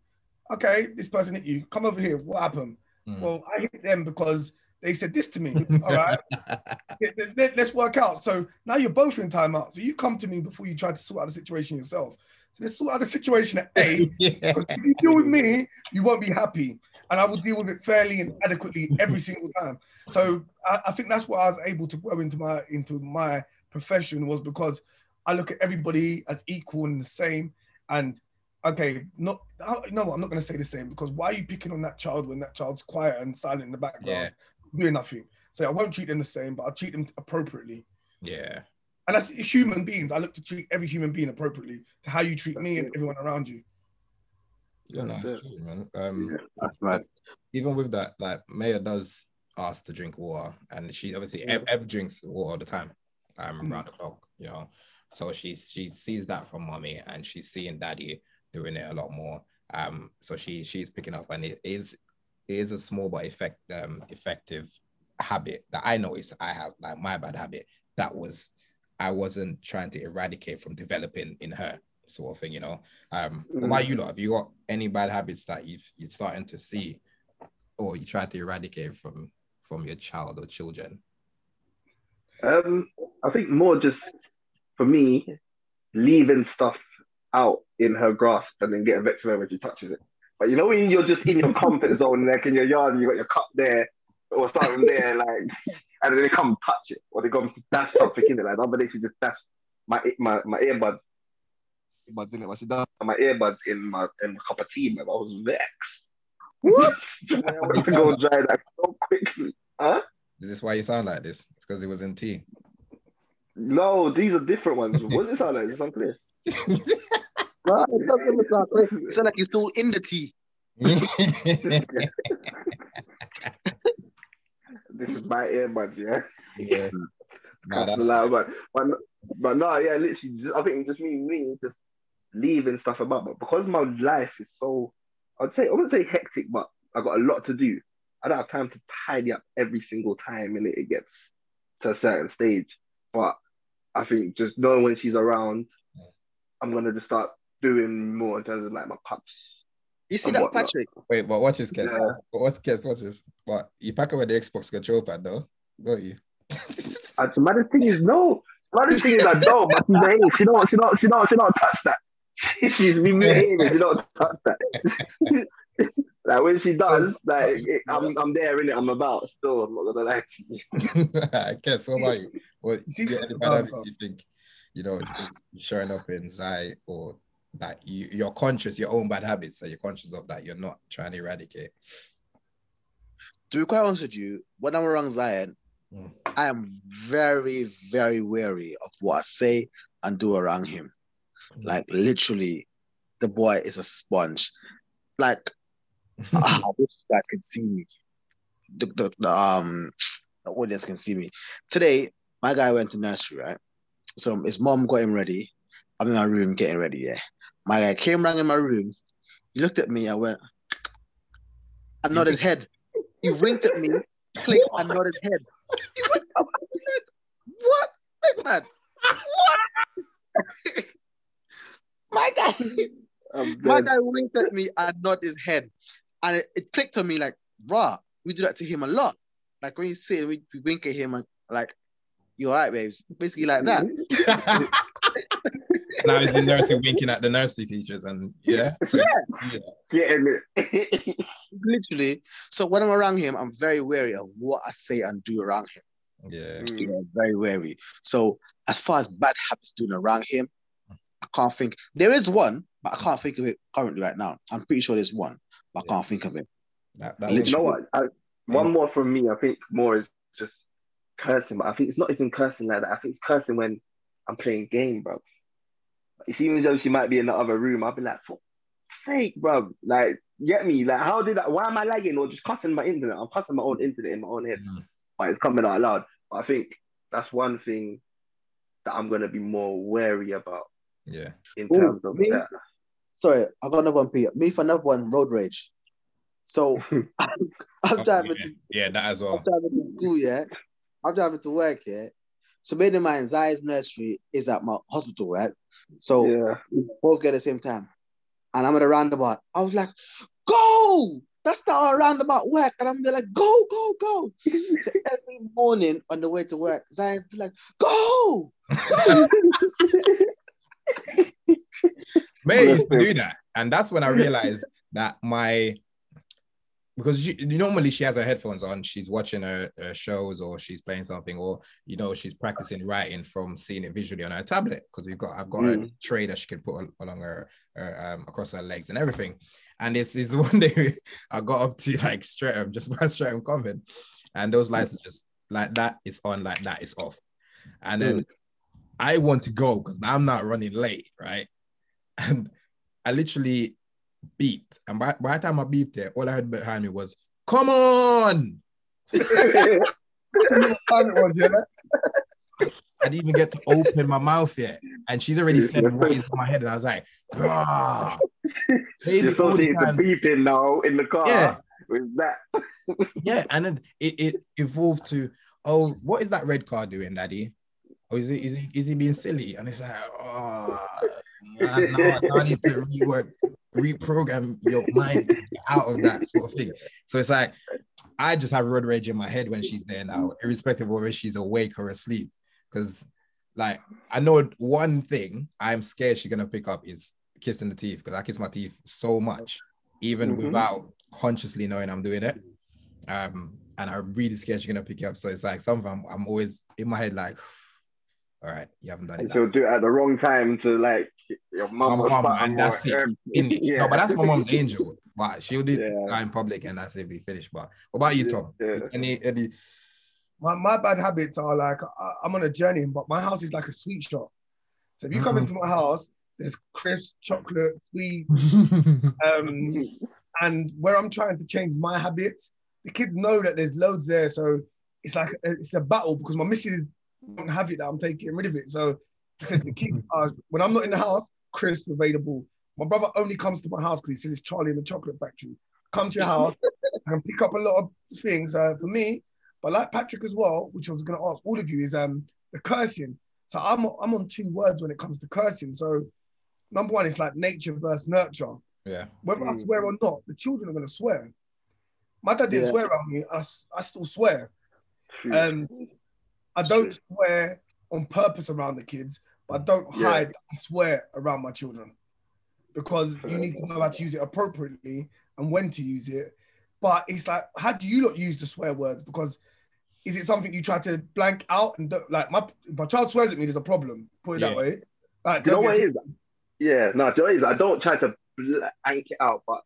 Okay, this person hit you. Come over here. What happened? Mm. Well, I hit them because they said this to me. <laughs> All right. Let- Let's work out. So now you're both in timeout. So you come to me before you try to sort out the situation yourself. So let's sort out the situation at A. <laughs> yeah. If you deal with me, you won't be happy. And I will deal with it fairly and adequately every single time. So I, I think that's what I was able to grow into my into my profession was because I look at everybody as equal and the same. And okay, not no, I'm not gonna say the same because why are you picking on that child when that child's quiet and silent in the background, doing nothing? So I won't treat them the same, but I'll treat them appropriately. Yeah. And that's human beings. I look to treat every human being appropriately to how you treat me and everyone around you. Yeah, no, That's true, man. Um, Yeah. That's right. even with that, like Maya does ask to drink water, and she obviously Eb, Eb drinks water all the time, um, Mm. around the clock, you know. So she she sees that from mommy, and she's seeing daddy doing it a lot more. Um, so she she's picking up, and it is it is a small but effect um effective habit that I notice I have, like my bad habit that was I wasn't trying to eradicate from developing in her sort of thing, you know. Um, what about you lot? Have you got any bad habits that you've you're starting to see or you try to eradicate from from your child or children? Um, I think more just for me, leaving stuff out in her grasp and then getting vexed when she touches it. But you know when you're just in your comfort zone, like in your yard, and you got your cup there or something there, like, and then they come touch it or they go and dash something in it. Like the other day, she just dashed my my my earbuds, earbuds in it. What she done? My earbuds in my in my cup of tea, man. I was vexed. What? <laughs> I want to go dry that so quickly. Huh? Is this why you sound like this? It's because it was in tea. No, these are different ones. What does it sound like? Is this unclear? <laughs> No, it doesn't sound clear. It sounds like you're still in the tea. <laughs> This is my earbuds, yeah. yeah. <laughs> Nah, That's loud, but, but but no, yeah, literally, just, I think just me, me, just leaving stuff about. But because my life is so, I'd say I wouldn't say hectic, but I got a lot to do. I don't have time to tidy up every single time, and it, it gets to a certain stage. But I think just knowing when she's around, I'm gonna just start doing more in terms of like my pups. You see that, whatnot. Patrick? wait, but watch this, Kes. Yeah. But watch Kes, watch this. But you pack away the Xbox control pad though, don't you? And the maddest thing is no. The maddest thing is I don't, but she's hey, she don't, she don't, she don't, she don't touch that. She's misbehaving. She don't touch that. <laughs> like when she does, like it, I'm, I'm there in it. I'm about still. I'm not gonna lie to you. <laughs> Kes, what about you? What See, yeah, any um, bad you think you know it's it's showing up inside or that you you're conscious your own bad habits, so you're conscious of that, you're not trying to eradicate. To be quite honest with you, when I'm around Zion, Mm. I am very, very wary of what I say and do around him. Mm. Like literally, the boy is a sponge. Like <laughs> I wish you guys can see me. The, the, the um the audience can see me. Today, my guy went to nursery, right? So his mom got him ready. I'm in my room getting ready, yeah. My guy came round in my room. He looked at me, I went, I nodded his head. He winked at me, clicked, and nodded his head. He went, oh, like, what? Big man. What? <laughs> my guy. My guy winked at me and nodded his head. And it, it clicked on me like, rah, we do that to him a lot. Like when he's sitting, we, we wink at him and like, you're all right, babes? Basically like that. <laughs> <laughs> now he's in nursery winking at the nursery teachers and yeah. So yeah. Getting it. Literally. So when I'm around him, I'm very wary of what I say and do around him. Yeah. Mm. You know, very wary. So as far as bad habits doing around him, I can't think. There is one, but I can't think of it currently right now. I'm pretty sure there's one, but I can't think of it. That, that you know what? I, one more from me. I think more is just cursing, but I think it's not even cursing like that. I think it's cursing when I'm playing game, bro. It seems as though she might be in the other room. I'll be like, for sake, bro. Like, get me? Like, how did that? Why am I lagging or just cussing my internet? I'm cussing my own internet in my own head, Mm. but it's coming out loud. But I think that's one thing that I'm gonna be more wary about yeah. in Ooh, terms of me? that. Sorry, I got another one, Peter. Me for another one, road rage. So <laughs> I'm Oh, driving yeah. to yeah, that as well. I'm driving to school, yeah. I'm driving to work, yeah. So bear in mind, Zai's nursery is at my hospital, right? So Yeah. we both get at the same time. And I'm at a roundabout. I was like, go! That's not a roundabout work. And I'm there like, go, go, go. <laughs> so every morning on the way to work, Zai be like, go! <laughs> May used to do that, and that's when I realized that my because she, normally she has her headphones on, she's watching her, her shows or she's playing something, or you know she's practicing writing from seeing it visually on her tablet because we've got I've got Mm. tray that she can put al- along her, her um across her legs and everything. And it's, it's <laughs> one day I got up to like Streatham, just <laughs> by Streatham Common, and those lights are just like that is on, like that is off. And then I want to go because I'm not running late, right? And I literally beeped. And by, by the time I beeped there, all I heard behind me was, come on. Time it was, yeah. I didn't even get to open my mouth yet. And she's already said what is in my head. And I was like, ah. You're beeping now in the car Yeah. with that. <laughs> yeah, and then it, it evolved to, oh, what is that red car doing, Daddy? Or is it is he is he being silly? And it's like, oh, now, now, now I need to rework, reprogram your mind out of that sort of thing. So it's like I just have road rage in my head when she's there now, irrespective of whether she's awake or asleep. Because like I know one thing I'm scared she's gonna pick up is kissing the teeth because I kiss my teeth so much, even Mhm. without consciously knowing I'm doing it. Um, and I'm really scared she's gonna pick it up. So it's like something I'm, I'm always in my head, like, all right, you haven't done it. And now." she'll do it at the wrong time to like your mum My mum, and that's it. everything. <laughs> In. <laughs> Yeah. No, but that's my mom's <laughs> angel. But she'll do Yeah. that in public and that's it, we finish. But what about you, Tom? Yeah. Any any My, my bad habits are like I, I'm on a journey, but my house is like a sweet shop. So if you come Mhm. into my house, there's crisps, chocolate, sweets, um, and where I'm trying to change my habits, the kids know that there's loads there. So it's like it's a battle because my missus won't have it that I'm taking rid of it. So I said the kids are when I'm not in the house, crisps available. My brother only comes to my house because he says it's Charlie in the chocolate factory. Come to your house <laughs> and pick up a lot of things uh, for me. But like Patrick as well, which I was going to ask all of you, is um the cursing. So I'm I'm on two words when it comes to cursing. So number one is like nature versus nurture. yeah. Whether I Mm. swear or not, the children are going to swear. My dad didn't Yeah. swear at me. I, I still swear. Um, I don't swear on purpose around the kids, but I don't Yeah. hide. I swear around my children because you need to know how to use it appropriately and when to use it. But it's like, how do you not use the swear words? Because is it something you try to blank out and don't, like my my child swears at me? There's a problem. Put it Yeah. that way. Like, you know what it is? Yeah, no, you know is? I don't try to blank it out, but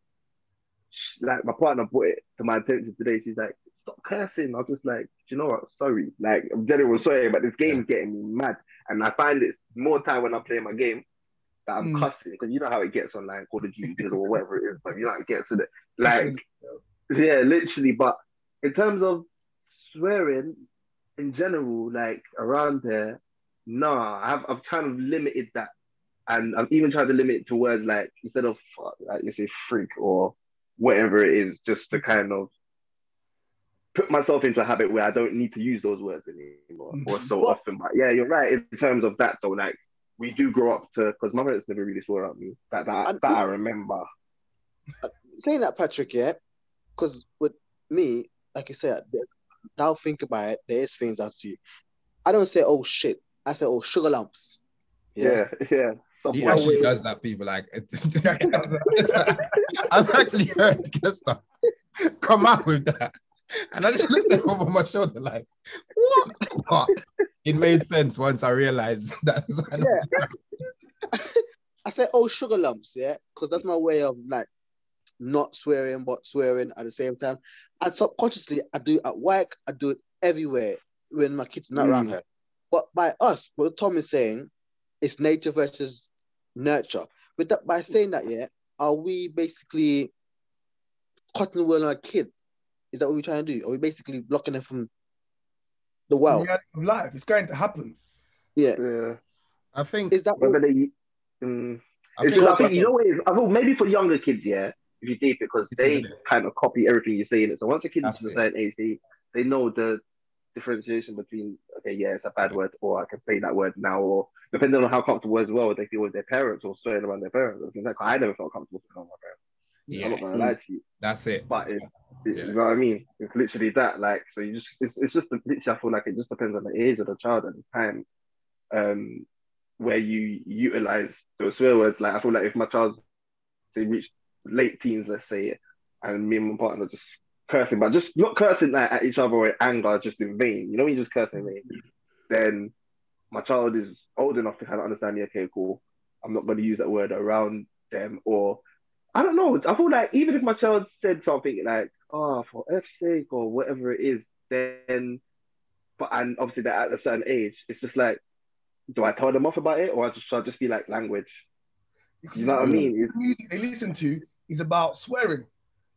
like my partner brought it to my attention today. She's like, stop cursing. I was just like, do you know what? Sorry. Like, I'm generally sorry, but this game's getting me mad. And I find it's more time when I play my game that I'm Mm. cussing because you know how it gets online, Call of Duty or whatever it is, but you know how it gets to the like, yeah, literally. But in terms of swearing in general, like around there, nah, I've I've kind of limited that, and I've even tried to limit it to words like instead of fuck, like you say freak or whatever it is, just to kind of myself into a habit where I don't need to use those words anymore or mm-hmm. so Well- often. But yeah, you're right in terms of that though. Like we do grow up to because my parents never really swore at me that that, And- that I remember. Uh, saying that, Patrick, yeah, because with me, like you said, there's- now think about it, there is things I see. I don't say, oh shit. I say, oh, sugar lumps. Yeah, yeah. <laughs> Stuff He like actually that. does that, people like <laughs> I've actually heard Kester come out with that. <laughs> And I just looked over my shoulder, like, what? But it made sense once I realized <laughs> that. I said, oh, sugar lumps, yeah, because that's my way of like not swearing, but swearing at the same time. And subconsciously, I do it at work, I do it everywhere when my kids are not around Mm. her. But by us, what Tom is saying, it's nature versus nurture. But that, by saying that, yeah, are we basically cutting the world on a kid? Is that what we're trying to do? Are we basically blocking them from the The world? reality of life. It's going to happen. Yeah. Yeah. I think, Is that Whether they mm, I It's think, I think you know what? I thought maybe for younger kids, yeah, if you deep it, because they kind of copy everything you're saying. So once a kid is a it. certain age, they, they know the differentiation between okay, yeah, it's a bad word, or I can say that word now, or depending on how comfortable as well they feel with their parents or swearing around their parents. I, think that, I never felt comfortable swearing around my parents. I'm yeah, not gonna lie to you, that's it. but it's it- Yeah. you know what I mean. It's literally that. Like, so you just it's, it's just literally. I feel like it just depends on the age of the child and the time, um, where you utilize those swear words. Like, I feel like if my child they reach late teens, let's say, and me and my partner just cursing, but just not cursing like at each other or in anger, just in vain. You know, when you just cursing in vain, then my child is old enough to kind of understand. Yeah, okay, cool. I'm not going to use that word around them, or I don't know. I feel like even if my child said something like, "Oh, for F's sake" or whatever it is, then but and obviously they're at a certain age. It's just like, do I tell them off about it, or I just should I just be like language? Because You know what I mean? The music they listen to is about swearing.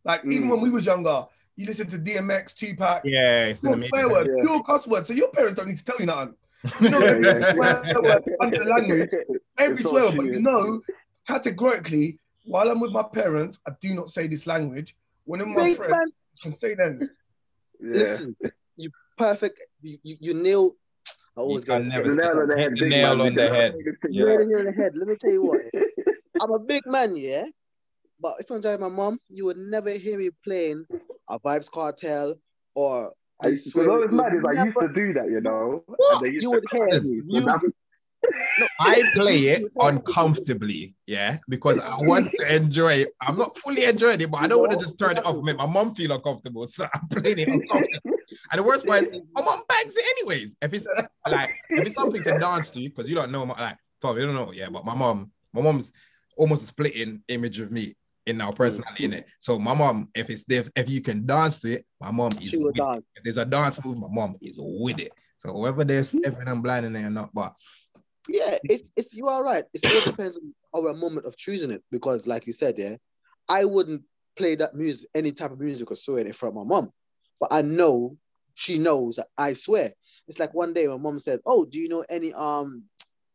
Like even Mm. when we was younger, you listen to DMX, Tupac, Yeah, it's pure an swear amazing. words, Yeah. pure cuss words. So your parents don't need to tell you nothing. <laughs> You know, Yeah, yeah. swear word under the language, <laughs> every It's swear word, but you know, categorically, while I'm with my parents, I do not say this language. When I'm with my Big friends, man, I can say then. Yeah. listen, you perfect. You, you, you nail. I always You go. can The never- nail on the head. Hit the big nail man, on the head. man. You hit it in the head. Let me tell you what. <laughs> I'm a big man, yeah. But if I'm driving my mom, you would never hear me playing a Vybz Kartel or I swear. all you it's mad is would I used to do that, you know. What? And they used You to would hear cut me, so music. That's- I play it uncomfortably, yeah, because I want to enjoy it. I'm not fully enjoying it, but I don't want to just turn it off and make my mom feel uncomfortable. So I'm playing it uncomfortable. And the worst part is my mom bangs it anyways. If it's like if it's something to dance to, because you don't know my like Tom, you don't know, yeah. But my mom, my mom's almost a splitting image of me in our personality in it. So my mom, if it's if, if you can dance to it, my mom is She would with it. dance. If there's a dance move, my mom is with it. So whether they're I'm blind in there or not, but Yeah, it's it's you are right. It still depends on our moment of choosing it because, like you said, yeah, I wouldn't play that music, any type of music or swear in front of my mom, but I know she knows that I swear. It's like one day my mom said, "Oh, do you know any um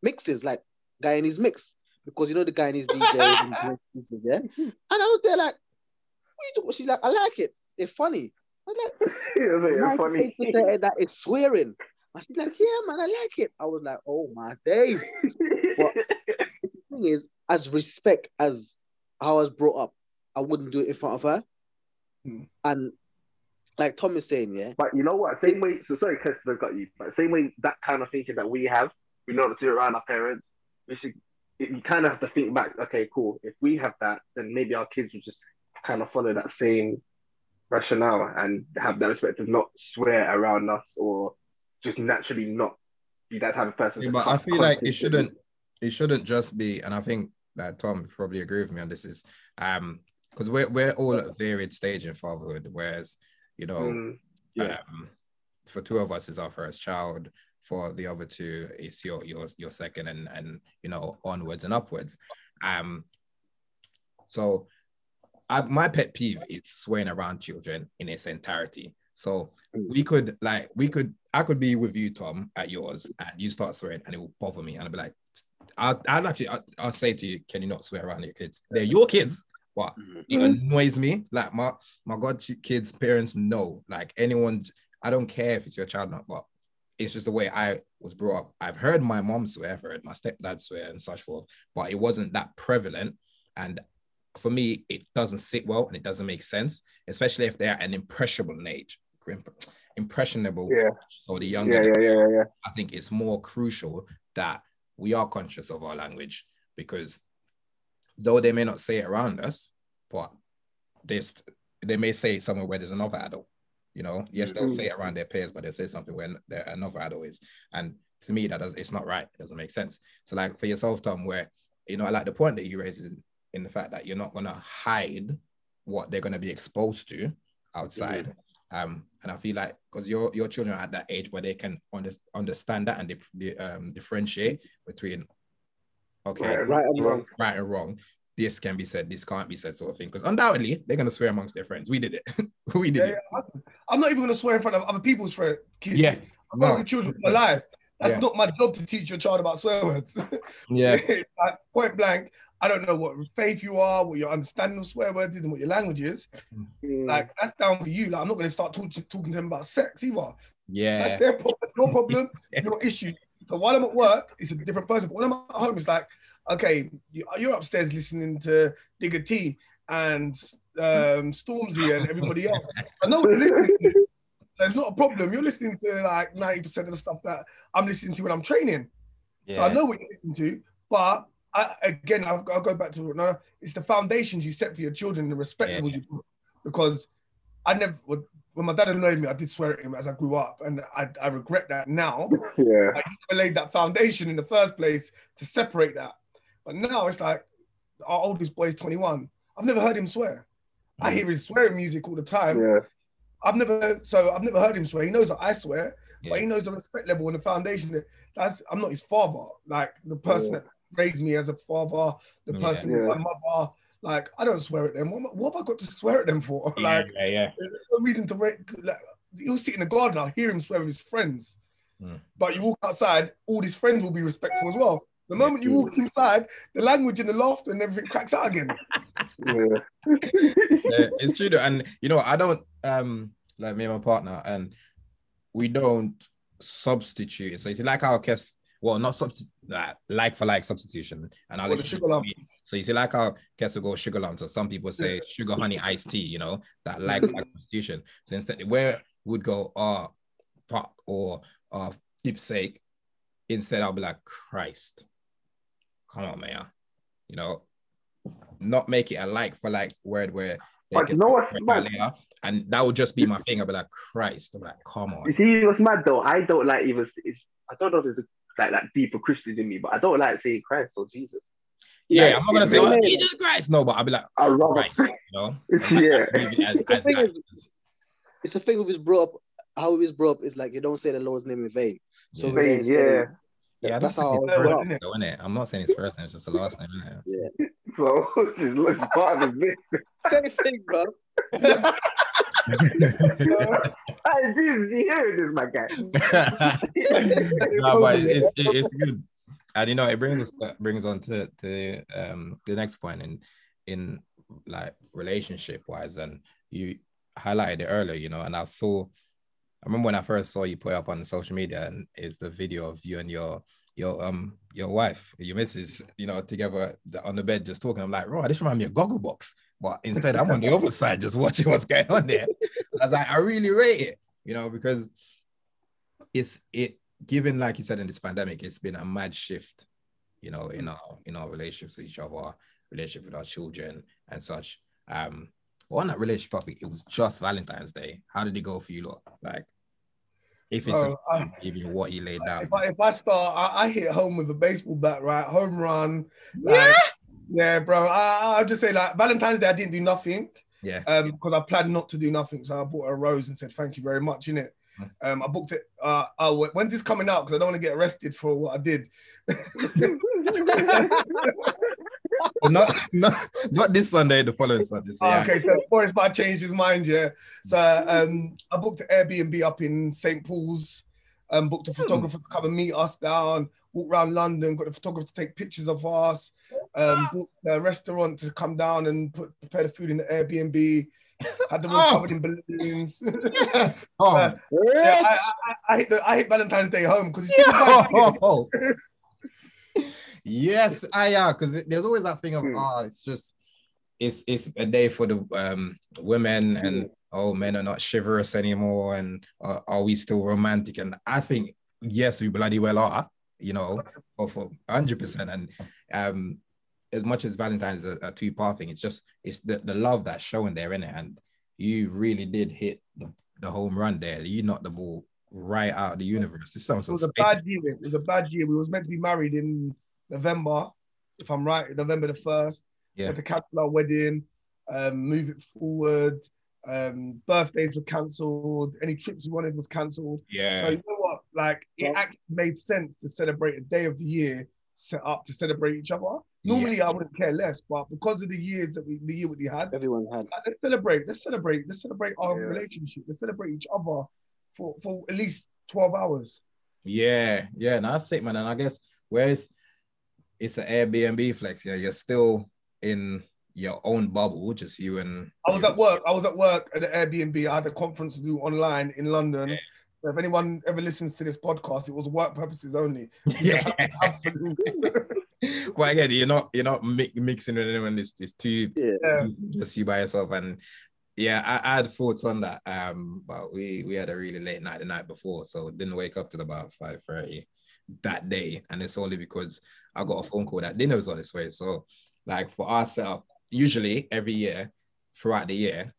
mixes like Guyanese mix?" Because you know the Guyanese DJs, and <laughs> yeah. And I was there like, "What you doing?" She's like, "I like it. It's funny." I was like, Yeah, <laughs> it's funny. 98% of that is swearing. And she's like, yeah, man, I like it. I was like, oh my days. But <laughs> the thing is, as respect as how I was brought up, I wouldn't do it in front of her. Hmm. And like Tom is saying, yeah, But you know what? Same way. So sorry, Kester I've got you. But same way that kind of thinking that we have, we know to do around our parents. We should. You kind of have to think back. Okay, cool. If we have that, then maybe our kids will just kind of follow that same rationale and have that respect of not swear around us or just naturally not be that type of person. Yeah, but I feel like it shouldn't it shouldn't just be, and I think that Tom probably agree with me on this is um because we're we're all at varied stage in fatherhood, whereas you know Mm, Yeah. um, for two of us is our first child, for the other two is your your your second, and and you know onwards and upwards. Um, so I, my pet peeve is swearing around children in its entirety. So mm. we could like we could I could be with you, Tom, at yours, and you start swearing, and it will bother me, and I'll be like, I'll, I'll actually I'll, I'll say to you, can you not swear around your kids? They're your kids, but mm-hmm. it annoys me. Like my my god kids' parents know, like anyone, I don't care if it's your child or not, but it's just the way I was brought up. I've heard my mom swear, I've heard my stepdad swear and such forth, but it wasn't that prevalent. And for me, it doesn't sit well and it doesn't make sense, especially if they're an impressionable age. Impressionable. Yeah. So the younger yeah, yeah, yeah, yeah. I think it's more crucial that we are conscious of our language because though they may not say it around us, but this they may say it somewhere where there's another adult. You know, yes, they'll Mhm. say it around their peers, but they'll say something when there another adult is. And to me, that does it's not right. It doesn't make sense. So, like for yourself, Tom, where you know, I like the point that you raise is in the fact that you're not gonna hide what they're gonna be exposed to outside. Um, and I feel like because your your children are at that age where they can under, understand that and they, they um, differentiate between okay, Right, Right and wrong. right and wrong. This can be said, this can't be said, sort of thing. Because undoubtedly they're gonna swear amongst their friends. We did it. <laughs> we did Yeah, it. I'm- not even gonna swear in front of other people's friends. Kids. Yeah. I'm No. children life. That's Yeah. not my job to teach your child about swear words. <laughs> Yeah. <laughs> like, point blank, I don't know what faith you are, what your understanding of swear words is, and what your language is. Mm. Like that's down for you. Like I'm not gonna start talking talking to them about sex either. Yeah. That's their problem. That's your problem, <laughs> your issue. So while I'm at work, it's a different person. But when I'm at home, it's like, okay, you- you're upstairs listening to Digga D and um, Stormzy and everybody else. I know what you're listening to. So it's not a problem. You're listening to like 90% of the stuff that I'm listening to when I'm training. So I know what you're listening to. But I, again, I'll, I'll go back to no, it's the foundations you set for your children, the respect Yeah. you put. Because I never, when my dad annoyed me, I did swear at him as I grew up, and I, I regret that now. <laughs> yeah. I never laid that foundation in the first place to separate that. But now it's like our oldest boy is 21. I've never heard him swear. I mm. hear his swearing music all the time. Yeah. I've never so I've never heard him swear. He knows that I swear, but he knows the respect level and the foundation. That that's I'm not his father. Like the person that raised me as a father, the Yeah. person, Yeah. my mother. Like I don't swear at them. What, what have I got to swear at them for? <laughs> Yeah, Like yeah, yeah. there's no reason to. Ra- like, he'll sit in the garden. I'll hear him swear with his friends. Mm. But you walk outside, all his friends will be respectful as well. The moment you walk inside, the language and the laughter and everything cracks out again. Yeah. yeah, it's true though. and you know i don't um like me and my partner and we don't substitute so it's like our Kes, well not substitute like, like for like substitution and i'll explain sugar lumps. so you see like how Kes will go sugar lumps or some people say sugar honey iced tea you know that like like substitution so instead where would go uh fuck or uh deep sake instead i'll be like christ come on man you know not make it a like for like word where they But can you know what's mad? later, and that would just be my thing. I'd be like, Christ, I'm like, come on. You on. see what's mad though? I don't like even. It's, I don't know if there's a, like that deeper Christian in me, but I don't like saying Christ or Jesus. Yeah, Like, I'm not gonna say yeah. oh, Jesus Christ, no, but I'll be like, I rather. Christ, you know. <laughs> Yeah. Leave it as- The as thing that. It's the thing with his bro up, how he was brought up is like you don't say the Lord's name in vain. So Yeah. Vain, yeah. Yeah, I that's don't how think I it's was first brought name, up. though, innit? I'm not saying his first name, it's just the last name, Isn't it? Yeah. <laughs> So <laughs> it's part of it. Same thing, bro. Hey, Jesus, you hearing this, my guy? <laughs> no, but it's, it's, it's good. And you know, it brings us uh, brings on to, to um the next point in in like relationship wise, and you highlighted it earlier, you know, and I saw I remember when I first saw you put up on the social media and it's the video of you and your your um your wife, your missus, you know, together on the bed just talking. I'm like, right, this reminds me of Gogglebox. But instead, I'm on the other side just watching what's going on there. I was like, I really rate it, you know, because it's it given like you said in this pandemic, it's been a mad shift, you know, in our in our relationships with each other, relationship with our children and such. Um, but on that relationship topic, it was just Valentine's Day. How did it go for you, lot? Like, if it's Bro, a, I- even what you laid down. if I if I start, I, I hit home with a baseball bat, right? Home run. Like, yeah, bro. I, I'll just say like Valentine's Day, I didn't do nothing. Yeah. Um, because I planned not to do nothing. So I bought a rose and said thank you very much, innit? Mm. Um, I booked it. Uh, oh, when's this coming out? Because I don't want to get arrested for what I did. <laughs> not, not not this Sunday, the following Sunday. So, Oh, yeah. okay, so Boris might change his mind, yeah. So um, I booked an Airbnb up in St. Paul's. Um, booked a photographer to come and meet us down. Walk around London. Got the photographer to take pictures of us. Um, booked a restaurant to come down and put prepare the food in the Airbnb. Had the room Oh. covered in balloons. Yes, <laughs> Tom. yeah, I, I, I, hit the, I hit Valentine's Day home because it's! <laughs> <laughs> yes, I yeah, because there's always that thing of Hmm. oh, it's just it's it's a day for the um women and oh men are not chivalrous anymore and uh, are we still romantic? And I think yes, we bloody well are, you know, for hundred percent. And um as much as Valentine's a, a two-part thing, it's just it's the, the love that's showing there in it. And you really did hit the, the home run there. You knocked the ball right out of the universe. This sounds It was a bad year. It was a bad year. We was meant to be married in November, if I'm right, November the first. Yeah. Had to cancel our wedding, um, move it forward. Um, birthdays were cancelled. Any trips we wanted was cancelled. Yeah. So you know what? Like it actually made sense to celebrate a day of the year set up to celebrate each other. Normally I wouldn't care less, but because of the years that we the year we had, Everyone had. like, let's celebrate. Let's celebrate. Let's celebrate our Yeah. relationship. Let's celebrate each other for, for at least 12 hours. Yeah, yeah, no, that's it, man. And I guess whereas it's an Airbnb flex, yeah, you're still in your own bubble, just you and I was at work. I was at work at the Airbnb. I had a conference to do online in London. Yeah. So if anyone ever listens to this podcast, it was work purposes only. <laughs> yeah. but <laughs> again, you're not you're not mi- mixing with anyone. It's it's too Yeah. just you by yourself. And yeah, I, I had thoughts on that. Um, but we we had a really late night the night before, so didn't wake up till about five thirty that day. And it's only because I got a phone call that dinner was on its way. So like for our setup, usually every year throughout the year,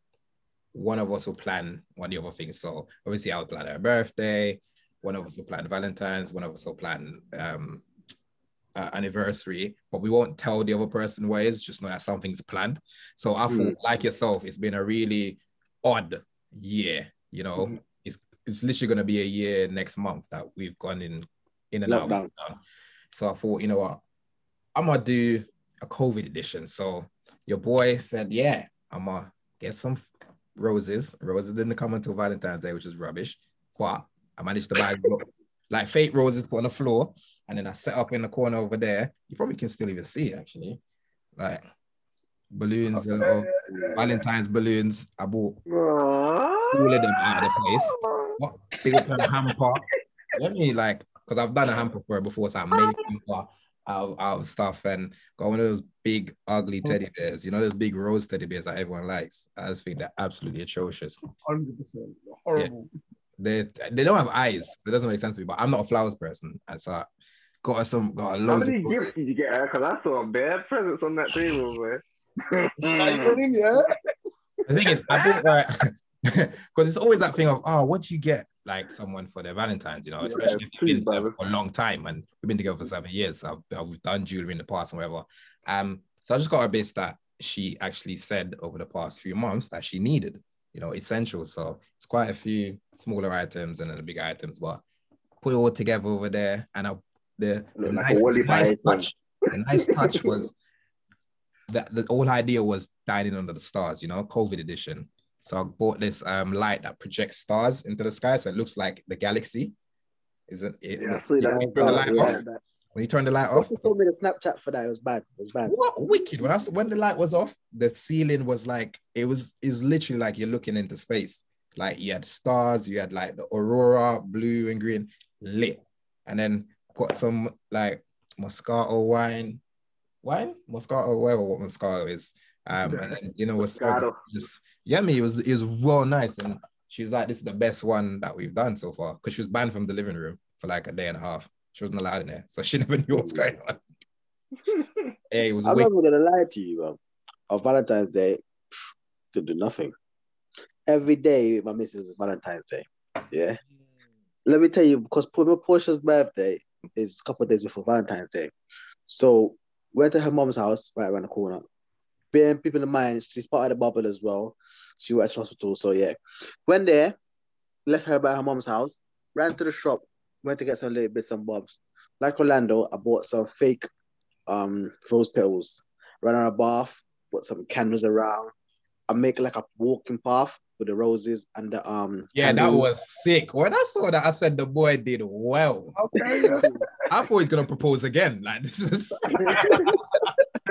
one of us will plan one of the other things. So obviously I'll plan our birthday, one of us will plan Valentine's, one of us will plan um uh, anniversary, but we won't tell the other person where it's just know that something's planned. So I thought, like yourself, it's been a really odd year. You know, Mhm. it's it's literally gonna be a year next month that we've gone in in and out. Lockdown. lockdown. So I thought, you know what, I'm gonna do a COVID edition. So your boy said, yeah, I'm gonna get some roses. Roses didn't come until Valentine's Day, which is rubbish. But I managed to buy like fake roses put on the floor, and then I set up in the corner over there. You probably can still even see it actually, like balloons, know, Valentine's balloons. I bought all of them out of the place. What big hamper? Let me like, because I've done a hamper for it before, so I oh, made a hamper out, of- out of stuff and got one of those big ugly oh. teddy bears. You know those big rose teddy bears that everyone likes. I just think they're absolutely atrocious. Hundred percent horrible. They they don't have eyes, so it doesn't make sense to me. But I'm not a flowers person, and so I got her some got a How many gifts did you get her? Because I saw a bad presents on that table, <laughs> man. Like, you know. <laughs> The thing is, I bought <laughs> her because it's always that thing of oh, what do you get like someone for their Valentine's, you know, Yeah, especially if true, you've been together for a long time and we've been together for seven years. So I've, I've done jewelry in the past and whatever. Um, so I just got a bit that she actually said over the past few months that she needed, you know, essentials. So it's quite a few smaller items and then the big items, but put it all together over there. And I, the, the nice, a the nice touch, the nice touch was that the whole idea was dining under the stars, you know, COVID edition. So I bought this um light that projects stars into the sky, so it looks like the galaxy. Isn't it? Yeah, I see that. when you turn the light Yeah. off, when you turn the light off, What's told me the Snapchat for that? It was bad. It was bad. what wicked. When I was, when the light was off, the ceiling was like it was was literally like you're looking into space. Like you had stars, you had like the aurora, blue and green, lit, and then got some like Moscato wine, wine, Moscato, whatever what Moscato is. Um, and then you know what's Moscato. just yeah, me it was it was real nice, and she's like, this is the best one that we've done so far because she was banned from the living room for like a day and a half. She wasn't allowed in there, so she <laughs> never knew what's going on. <laughs> Hey, it was I'm wicked. not gonna lie to you, bro. On Valentine's Day, could do nothing. Every day, my missus is Valentine's Day. Yeah. Let me tell you, because Portia's birthday is a couple of days before Valentine's Day. So went to her mom's house right around the corner. Being people in mind, she's part of the bubble as well. She works in hospital, so yeah. Went there, left her by her mom's house, ran to the shop, went to get some little bits and bobs. Like Rolando, I bought some fake um rose petals, ran on a bath, put some candles around. I make like a walking path with the roses and the um Yeah, that was sick. When I saw that, I said the boy did well. Okay. <laughs> I thought he's gonna propose again. Like this was <laughs>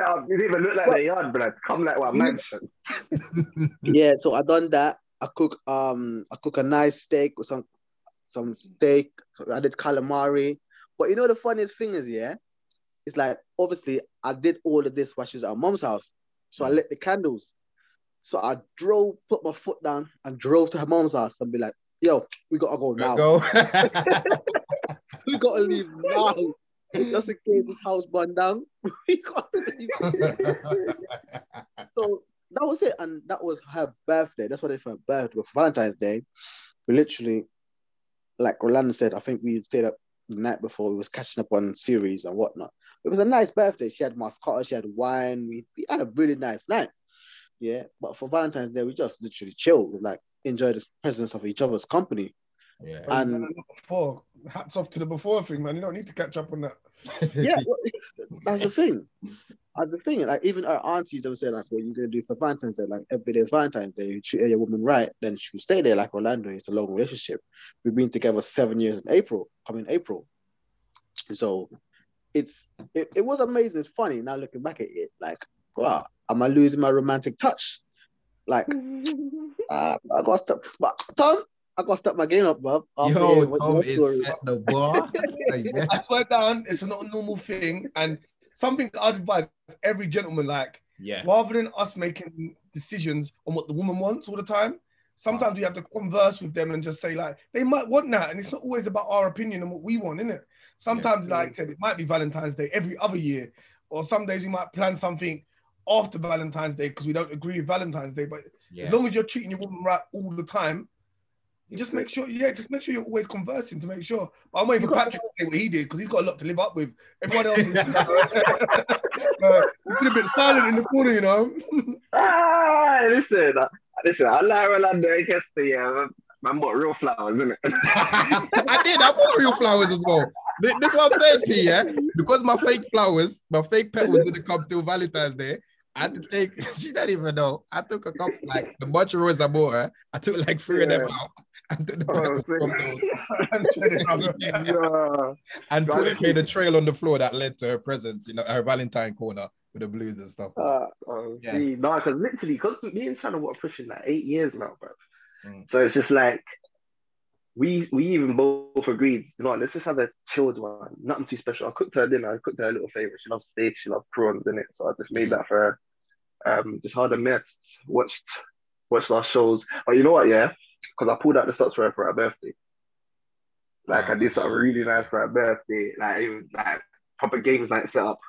Now, It even look like the yard, blood. Come like what mansion. <laughs> yeah, so I done that. I cook um I cook a nice steak with some some steak. I did calamari. But you know the funniest thing is, yeah, it's like obviously I did all of this while she was at her mom's house. So I lit the candles. So I drove, put my foot down and drove to her mom's house and be like, yo, we gotta go now. go. <laughs> We gotta leave now. Just in case this house burned down. <laughs> we gotta leave. <laughs> So that was it. And that was her birthday. That's what it for her birthday. But for Valentine's Day, we literally, like Rolando said, I think we stayed up the night before. We was catching up on series and whatnot. It was a nice birthday. She had Moscato, she had wine. We, we had a really nice night. Yeah. But for Valentine's Day, we just literally chilled, like enjoy the presence of each other's company. yeah. And before, hats off to the before thing, man. You don't need to catch up on that. <laughs> yeah, well, that's the thing. That's the thing. Like even our aunties, they would say like, "What are you gonna do for Valentine's Day? Like every day is Valentine's Day. You treat your woman right, then she will stay there." Like Rolando, it's a long relationship. We've been together seven years in April, coming April. So it's it, it was amazing. It's funny now looking back at it. Like, wow, am I losing my romantic touch? Like, uh, <laughs> I got to step. But Tom, I got to step my game up, bro. Yo, Tom is story- set the bar. <laughs> Yeah. I swear down, it's not a normal thing. And something I'd advise every gentleman, like, yeah. rather than us making decisions on what the woman wants all the time, sometimes we have to converse with them and just say, like, they might want that. And it's not always about our opinion and what we want, innit? Sometimes, like I said, it might be Valentine's Day every other year. Or some days we might plan something after Valentine's Day because we don't agree with Valentine's Day. But Yeah. as long as you're treating your woman right all the time, you just make sure, yeah, just make sure you're always conversing to make sure. But I'm waiting for Patrick to say what he did because he's got a lot to live up with. Everyone else is <laughs> <laughs> uh, he's been a bit silent in the corner, you know. <laughs> Ah, listen, uh, listen. I like Rolando and Kester, yeah. Man bought real flowers, isn't it? I did. I bought real flowers as well. Th- This is what I'm saying, P. Yeah, because my fake flowers, my fake petals didn't come till Valentine's Day. I had to take. She didn't even know. I took a couple, like the bunch of roses I bought her. I took like three of them out. And took <laughs> the Oh, from those I'm kidding, I'm- yeah. and <laughs> made a trail on the floor that led to her presents, You know, her Valentine corner with the blues and stuff. Uh, oh, Yeah. see, no, because literally, because me and Shannon were pushing like eight years now, bro. Mm. So it's just like we we even both agreed, you know, let's just have a chilled one, nothing too special. I cooked her dinner, I cooked her a little favorite. She loves steak, she loves prawns in it, so I just made that for her. Um, just had a mess, watched watched our shows. But you know what, yeah, because I pulled out the stops for her for her birthday. Like I ah. did something really nice for her birthday, like even like proper games night set up.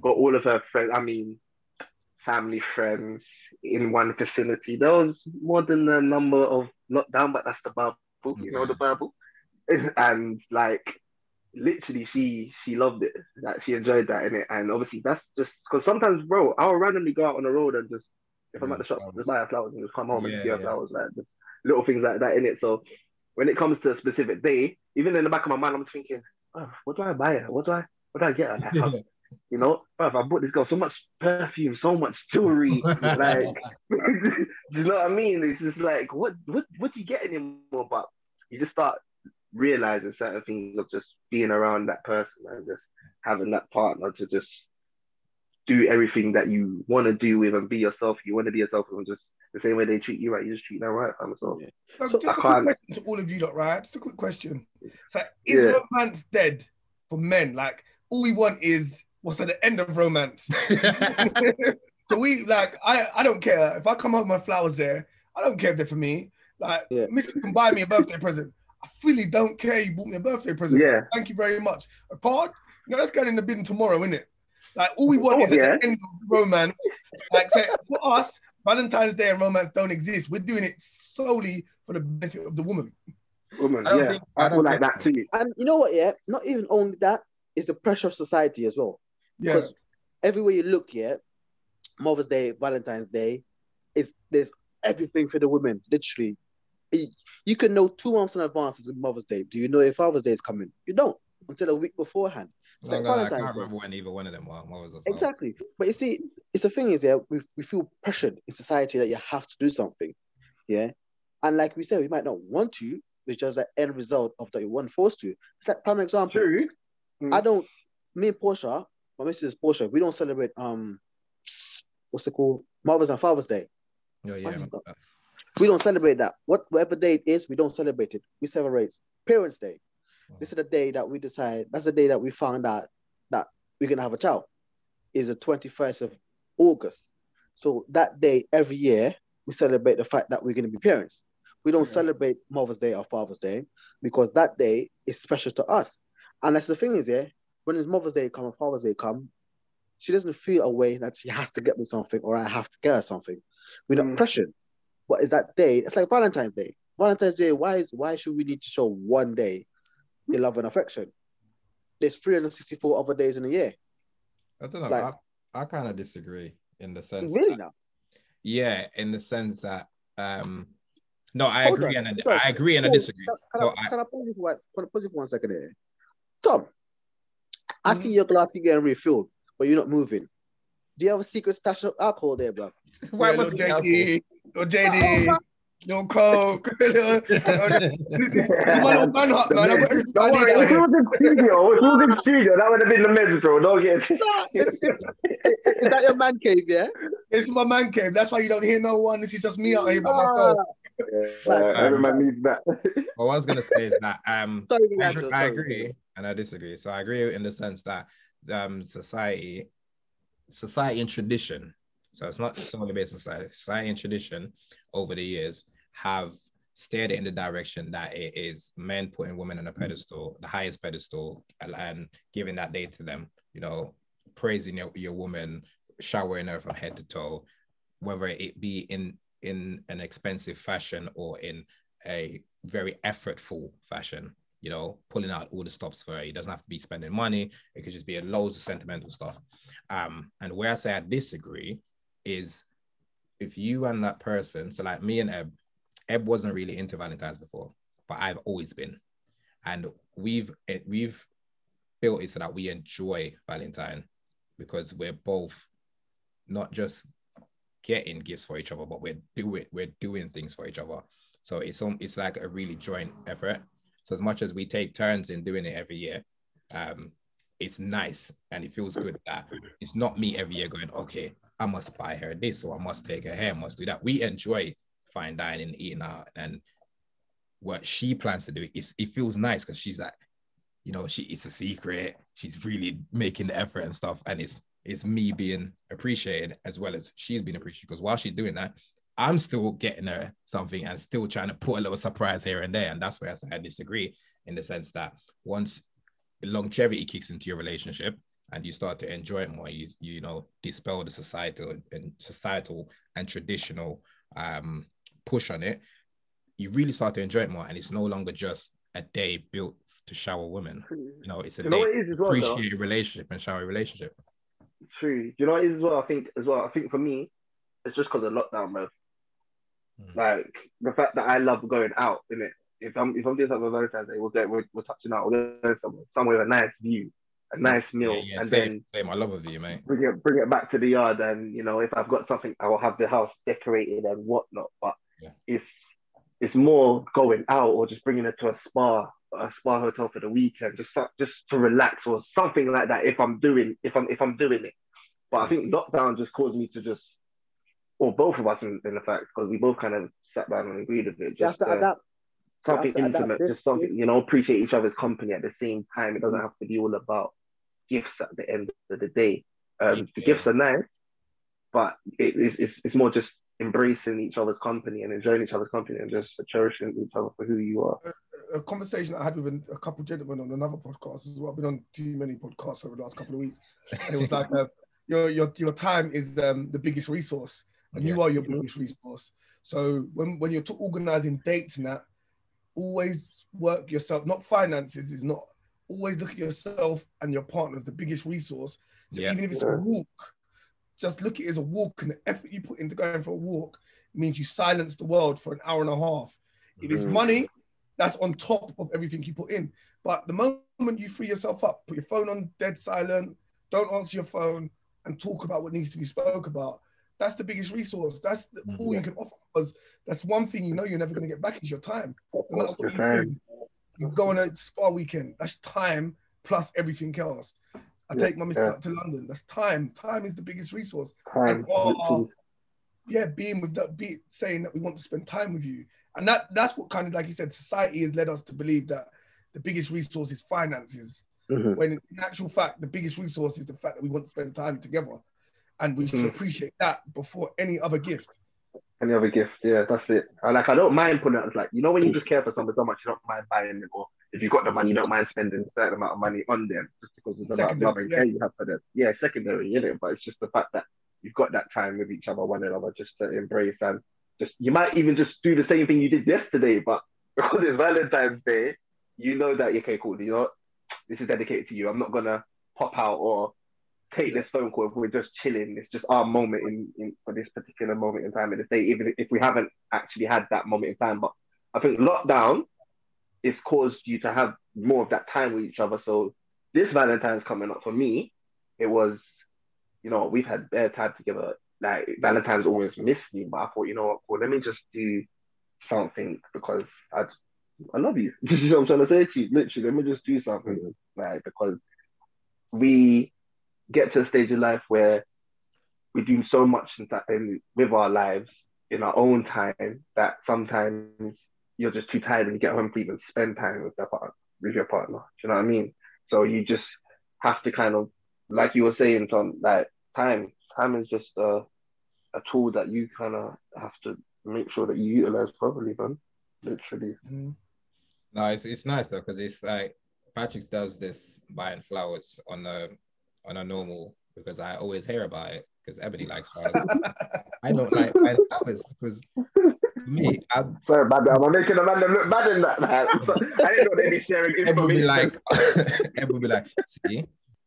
Got all of her friends, I mean, family friends in one vicinity. There was more than the number of lockdown, but that's the Bible, you know, the Bible. <laughs> And like literally she she loved it. Like she enjoyed that in it. And obviously that's just because sometimes, bro, I'll randomly go out on the road and just if I'm at the shop, just buy flowers and just come home and Yeah, see her yeah. flowers, like just little things like that in it. So when it comes to a specific day, even in the back of my mind, I'm just thinking, oh, what do I buy her? What do I what do I get? Like, how- <laughs> you know, bruv, I bought this girl so much perfume, so much jewelry. <laughs> like, <laughs> do you know what I mean? It's just like, what, what, what do you get anymore? But you just start realizing certain things of just being around that person and just having that partner to just do everything that you want to do with and be yourself. You want to be yourself and just the same way they treat you right, you just treat them right. fam. So Yeah. So So just I a quick can't- question to all of you, lot, right? Just a quick question. So, is Yeah. romance dead for men? Like, all we want is what's at the end of romance. <laughs> <laughs> so we like, I, I don't care if I come home with my flowers there. I don't care if they're for me. Like, Yeah. Missy can buy me a birthday present. I really don't care. You bought me a birthday present. yeah, Thank you very much. A card? No, that's going in the bin tomorrow, isn't it? Like, all we want Oh, is at yeah. the end of romance. Like, say, for us, Valentine's Day and romance don't exist. We're doing it solely for the benefit of the woman. woman, I yeah. think- I I don't feel like that too. And you know what? Yeah, not even only that is the pressure of society as well. Yeah. Because everywhere you look, yeah, Mother's Day, Valentine's Day, is there's everything for the women. Literally, you, you can know two months in advance is Mother's Day. Do you know if Father's Day is coming? You don't until a week beforehand. It's like gonna I can't Day. remember when either one of them were. What was the Exactly. But you see, it's the thing is, yeah, we, we feel pressured in society that you have to do something. Yeah. And like we said, we might not want to, it's just the end result of that you weren't forced to. It's like prime example. True. I don't me and Portia, my missus is Portia, we don't celebrate um what's it called? Mother's and Father's Day. Yeah, yeah. What's man. it We don't celebrate that. What whatever day it is, we don't celebrate it. We celebrate Parents' Day. This is the day that we decide. That's the day that we found out that we're gonna have a child. Is the twenty first of August. So that day every year we celebrate the fact that we're gonna be parents. We don't Yeah. celebrate Mother's Day or Father's Day because that day is special to us. And that's the thing is, yeah, when it's Mother's Day come and Father's Day come, she doesn't feel a way that she has to get me something or I have to get her something. We're not Mm. pressured. But is that day? It's like Valentine's Day. Valentine's Day. Why is why should we need to show one day the love and affection? There's 364 other days in a year. I don't know. Like- I, I kind of disagree in the sense. Really that- now? yeah, in the sense that um, no, I Hold agree on. and Sorry. I, I agree and I disagree. Can, can So I, I- can I pause you for can I pause you for one second here? Tom, I Mm-hmm. see your glass keep getting refilled, but you're not moving. Do you have a secret stash of alcohol there, bro? <laughs> Why yeah, was little it JD, little JD, no coke. This is my little man hut, man. I've got Don't need worry, out if it here. was in studio, if it was in studio, that would have been the meds, bro. Don't get Is that your man cave, yeah? It's my man cave. That's why you don't hear no one. This is just me out here by Ah, myself. uh, every man needs that. What I was gonna say is that um, <laughs> sorry, I, Rolando, agree, I sorry. agree and I disagree. So I agree in the sense that um, society, society and tradition. So it's not solely based on society. Society and tradition over the years have steered it in the direction that it is men putting women on a pedestal, the highest pedestal, and, giving that day to them. You know, praising your, your woman, showering her from head to toe, whether it be in in an expensive fashion or in a very effortful fashion you know, pulling out all the stops for her. It doesn't have to be spending money. It could just be a loads of sentimental stuff. Um, and where I say I disagree is if you and that person, so like me and Eb, Eb wasn't really into Valentine's before, but I've always been, and we've eh, we've built it so that we enjoy Valentine because we're both not just getting gifts for each other, but we're doing we're doing things for each other. So it's um, it's like a really joint effort. So as much as we take turns in doing it every year, um, it's nice and it feels good that it's not me every year going, okay, I must buy her this or I must take her hair, I must do that. We enjoy fine dining, eating out, and what she plans to do is it feels nice because she's like, you know, she it's a secret. She's really making the effort and stuff, and it's it's me being appreciated as well as she's being appreciated. Because while she's doing that, I'm still getting her something and still trying to put a little surprise here and there, and that's where I, disagree in the sense that once longevity kicks into your relationship and you start to enjoy it more, you you know dispel the societal and societal and traditional um, push on it, you really start to enjoy it more, and it's no longer just a day built to shower women. You know, it's a You know day what it is as well, appreciate relationship and shower a relationship. True. Do you know what it is as well? I think as well. I think for me, it's just because of lockdown, bro. Mm. Like the fact that I love going out, innit? If I'm if I'm doing something Valentine's Day, we're we're, we're touching out, we're going somewhere, somewhere with a nice view, a nice meal, Yeah, yeah, and same, then same. I love of you, mate. bring it bring it back to the yard. And you know, if I've got something, I will have the house decorated and whatnot. But. It's it's more going out or just bringing it to a spa, a spa hotel for the weekend, just just to relax or something like that. If I'm doing if I'm if I'm doing it, but I think lockdown just caused me to just, or both of us in, in the fact, because we both kind of sat down and agreed with it. You have Just to uh, adapt. something have to intimate, This just something you know, appreciate each other's company at the same time. It doesn't have to be all about gifts at the end of the day. Um, the Yeah. gifts are nice, but it, it's, it's it's more just embracing each other's company and enjoying each other's company and just cherishing each other for who you are. a conversation I had with a, a couple of gentlemen on another podcast as well. I've been on too many podcasts over the last couple of weeks, and it was like uh, <laughs> your your your time is um, the biggest resource, and you are your biggest resource. So when when you're organizing dates and that, always work yourself. Not finances is not. Always look at yourself and your partner as the biggest resource. So Yeah. even if it's a walk, just look at it as a walk, and the effort you put into going for a walk means you silence the world for an hour and a half. If it's Mhm. money, that's on top of everything you put in. But the moment you free yourself up, put your phone on dead silent, don't answer your phone, and talk about what needs to be spoke about. That's the biggest resource. That's the, Mhm. all you can offer. Because that's one thing you know you're never going to get back is your time. No you do, you go on a spa weekend. That's time plus everything else. I Yeah, take my miss yeah. up to London. That's time. Time is the biggest resource Time, our, yeah, being with that, be saying that we want to spend time with you, and that that's what kind of like you said, society has led us to believe that the biggest resource is finances, Mhm. when in actual fact the biggest resource is the fact that we want to spend time together, and we should Mhm. appreciate that before any other gift. Any other gift, yeah, that's it. I, like I don't mind putting it. It's like you know when you just care for somebody so much, you don't mind buying it, or if you've got the money, you don't mind spending a certain amount of money on them just because it's about love and care you have for them. Yeah, secondary, innit? But it's just the fact that you've got that time with each other, one another, just to embrace and just you might even just do the same thing you did yesterday, but <laughs> because it's Valentine's Day, you know that okay, cool. You know, what? this is dedicated to you. I'm not gonna pop out or take this phone call if we're just chilling. It's just our moment in, in for this particular moment in time in the day, even if we haven't actually had that moment in time. But I think lockdown has caused you to have more of that time with each other. So this Valentine's coming up for me, it was, you know, we've had bare time together. Like Valentine's always missed me, but I thought, you know what, cool, let me just do something because I just I love you. <laughs> you know what I'm trying to say to you? Literally, let me just do something. Like because we get to a stage in life where we do so much in in with our lives in our own time that sometimes you're just too tired when you get home to even spend time with your partner with your partner. Do you know what I mean? So you just have to kind of like you were saying, Tom, like time. Time is just a a tool that you kind of have to make sure that you utilize properly, man. Literally. Mhm. No, it's it's nice though because it's like Patrick does this buying flowers on a on a normal because I always hear about it because Ebony likes flowers. <laughs> I don't like buying flowers because me, I Sorry about that. I'm making a man look bad in that. Man. <laughs> I didn't know they'd be sharing Eb would be like, <laughs> Eb would be like, see,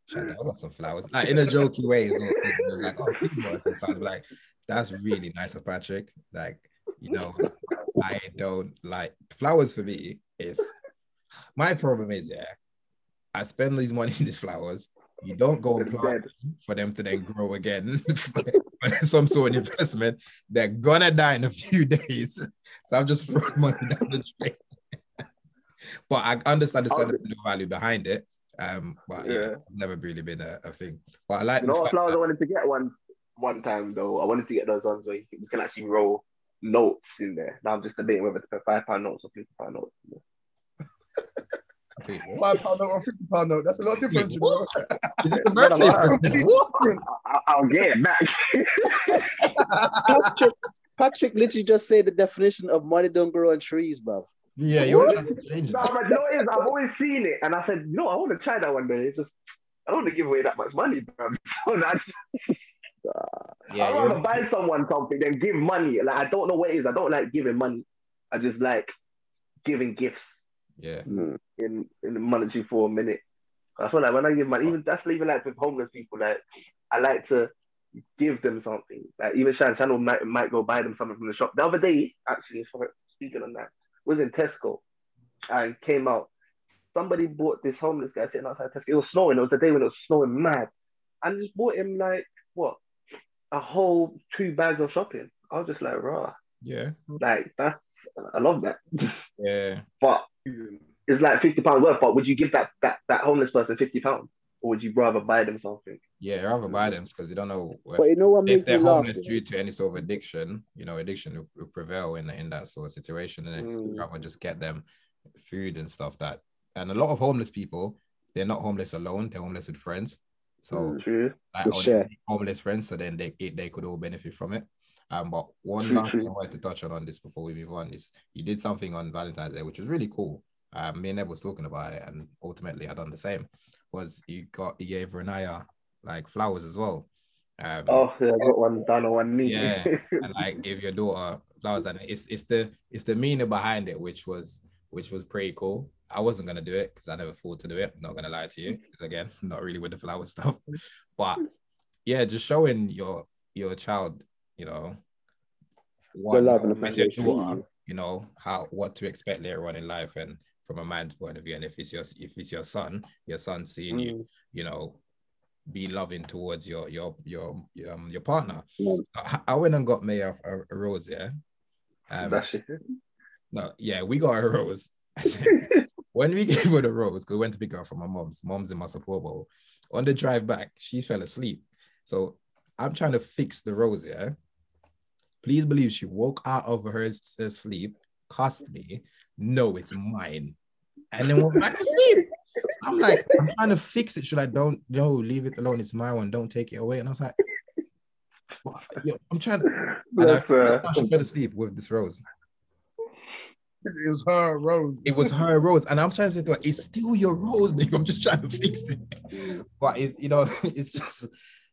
Shut up, I got some flowers. Like in a jokey way, as well. It like, oh, people want some flowers. Like, that's really nice of Patrick. Like, you know, I don't like flowers for me is my problem is yeah, I spend these money in these flowers. You don't go and plant for them to then grow again <laughs> for some sort of investment. They're gonna die in a few <laughs> days. So I'm just throwing money down the drain. <laughs> but I understand the sentimental value behind it. Um, but yeah, Yeah. never really been a, a thing. But I like You know what flowers I wanted to get one one time though? I wanted to get those ones where you can, you can actually roll notes in there. Now I'm just debating whether to put five pound notes or fifty pound notes. Wait. Five pound note or fifty pound note. That's a lot different. you know? Is this the Well, birthday I'm- present? What? I, I'll get it back. Patrick, Patrick literally just said the definition of money don't grow on trees, bruv. Yeah, you're trying to change no, it. but you know what it is? I've always seen it, and I said, no, I want to try that one day. It's just I don't want to give away that much money, bro. So that's, Yeah, I want to buy someone something than give money. Like I don't know what it is. I don't like giving money. I just like giving gifts yeah. Mm. in in monetary a Minute. I feel like when I give money, even that's even like with homeless people. Like I like to give them something. Like even Shan Channel might might go buy them something from the shop. The other day, actually, speaking on that, was in Tesco and came out. Somebody bought this homeless guy sitting outside Tesco. It was snowing. It was the day when it was snowing mad, and just bought him like what a whole two bags of shopping. I was just like, raw. Yeah. Like that's I love that. <laughs> Yeah. But it's like fifty pounds worth. But would you give that that that homeless person fifty pounds, or would you rather buy them something? Yeah, I rather buy them because you don't know if, But you know what if they're laugh? homeless due to any sort of addiction, you know, addiction will, will prevail in in that sort of situation, and it's Mm. rather just get them food and stuff that. And a lot of homeless people, they're not homeless alone; they're homeless with friends. So Mm, True. like Good or share. they- homeless friends, so then they they could all benefit from it. Um, but one last thing I wanted to touch on on this before we move on is you did something on Valentine's Day, which was really cool. Um, me and Ed was talking about it, and ultimately I done the same. Was you got you gave Renaya like flowers as well. Um, Oh, yeah, I got one down on one knee. Yeah. <laughs> and like give your daughter flowers, and it's it's the it's the meaning behind it, which was which was pretty cool. I wasn't gonna do it because I never thought to do it. not gonna lie to you, because again, <laughs> not really with the flower stuff. But yeah, just showing your your child, you know, The love and appreciation. you know, how what to expect later on in life, and from a man's point of view, and if it's your if it's your son, your son seeing you, Mm. you know, be loving towards your your your um your partner. Mm. I, I went and got May a, a, rose, yeah. Um, no, yeah, we got a rose. <laughs> when we <laughs> gave her the rose, because we went to pick her up from my mom's, mom's in my support bowl. On the drive back, she fell asleep. So I'm trying to fix the rose, yeah. Please believe she woke out of her uh, sleep, cussed me. No, it's mine. And then went back to sleep. I'm like, I'm trying to fix it. Should I don't no leave it alone? It's my one. Don't take it away. And I was like, "What? Yo, I'm trying to and I, That's, uh, she fell asleep with this rose. It was her rose. It was her rose, and I'm trying to say to her, "It's still your rose, babe. I'm just trying to fix it." But it's you know, <laughs> it's just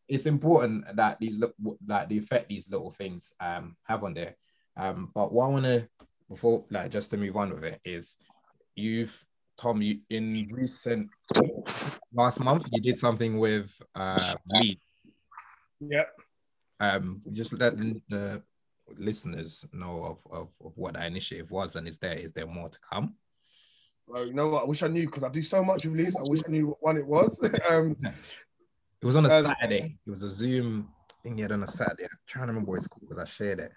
it's important that these look like the effect these little things um have on there. Um, but what I want to before like just to move on with it is you've Tom you in recent last month you did something with uh Lee. Yeah. Um, just let the listeners know of, of, of what that initiative was, and is there is there more to come? Well, you know what? I wish I knew because I do so much with Liz. I wish I knew what one it was. <laughs> um, It was on a Um, Saturday. It was a Zoom thing he had on a Saturday. I'm trying to remember what it's called because I shared it.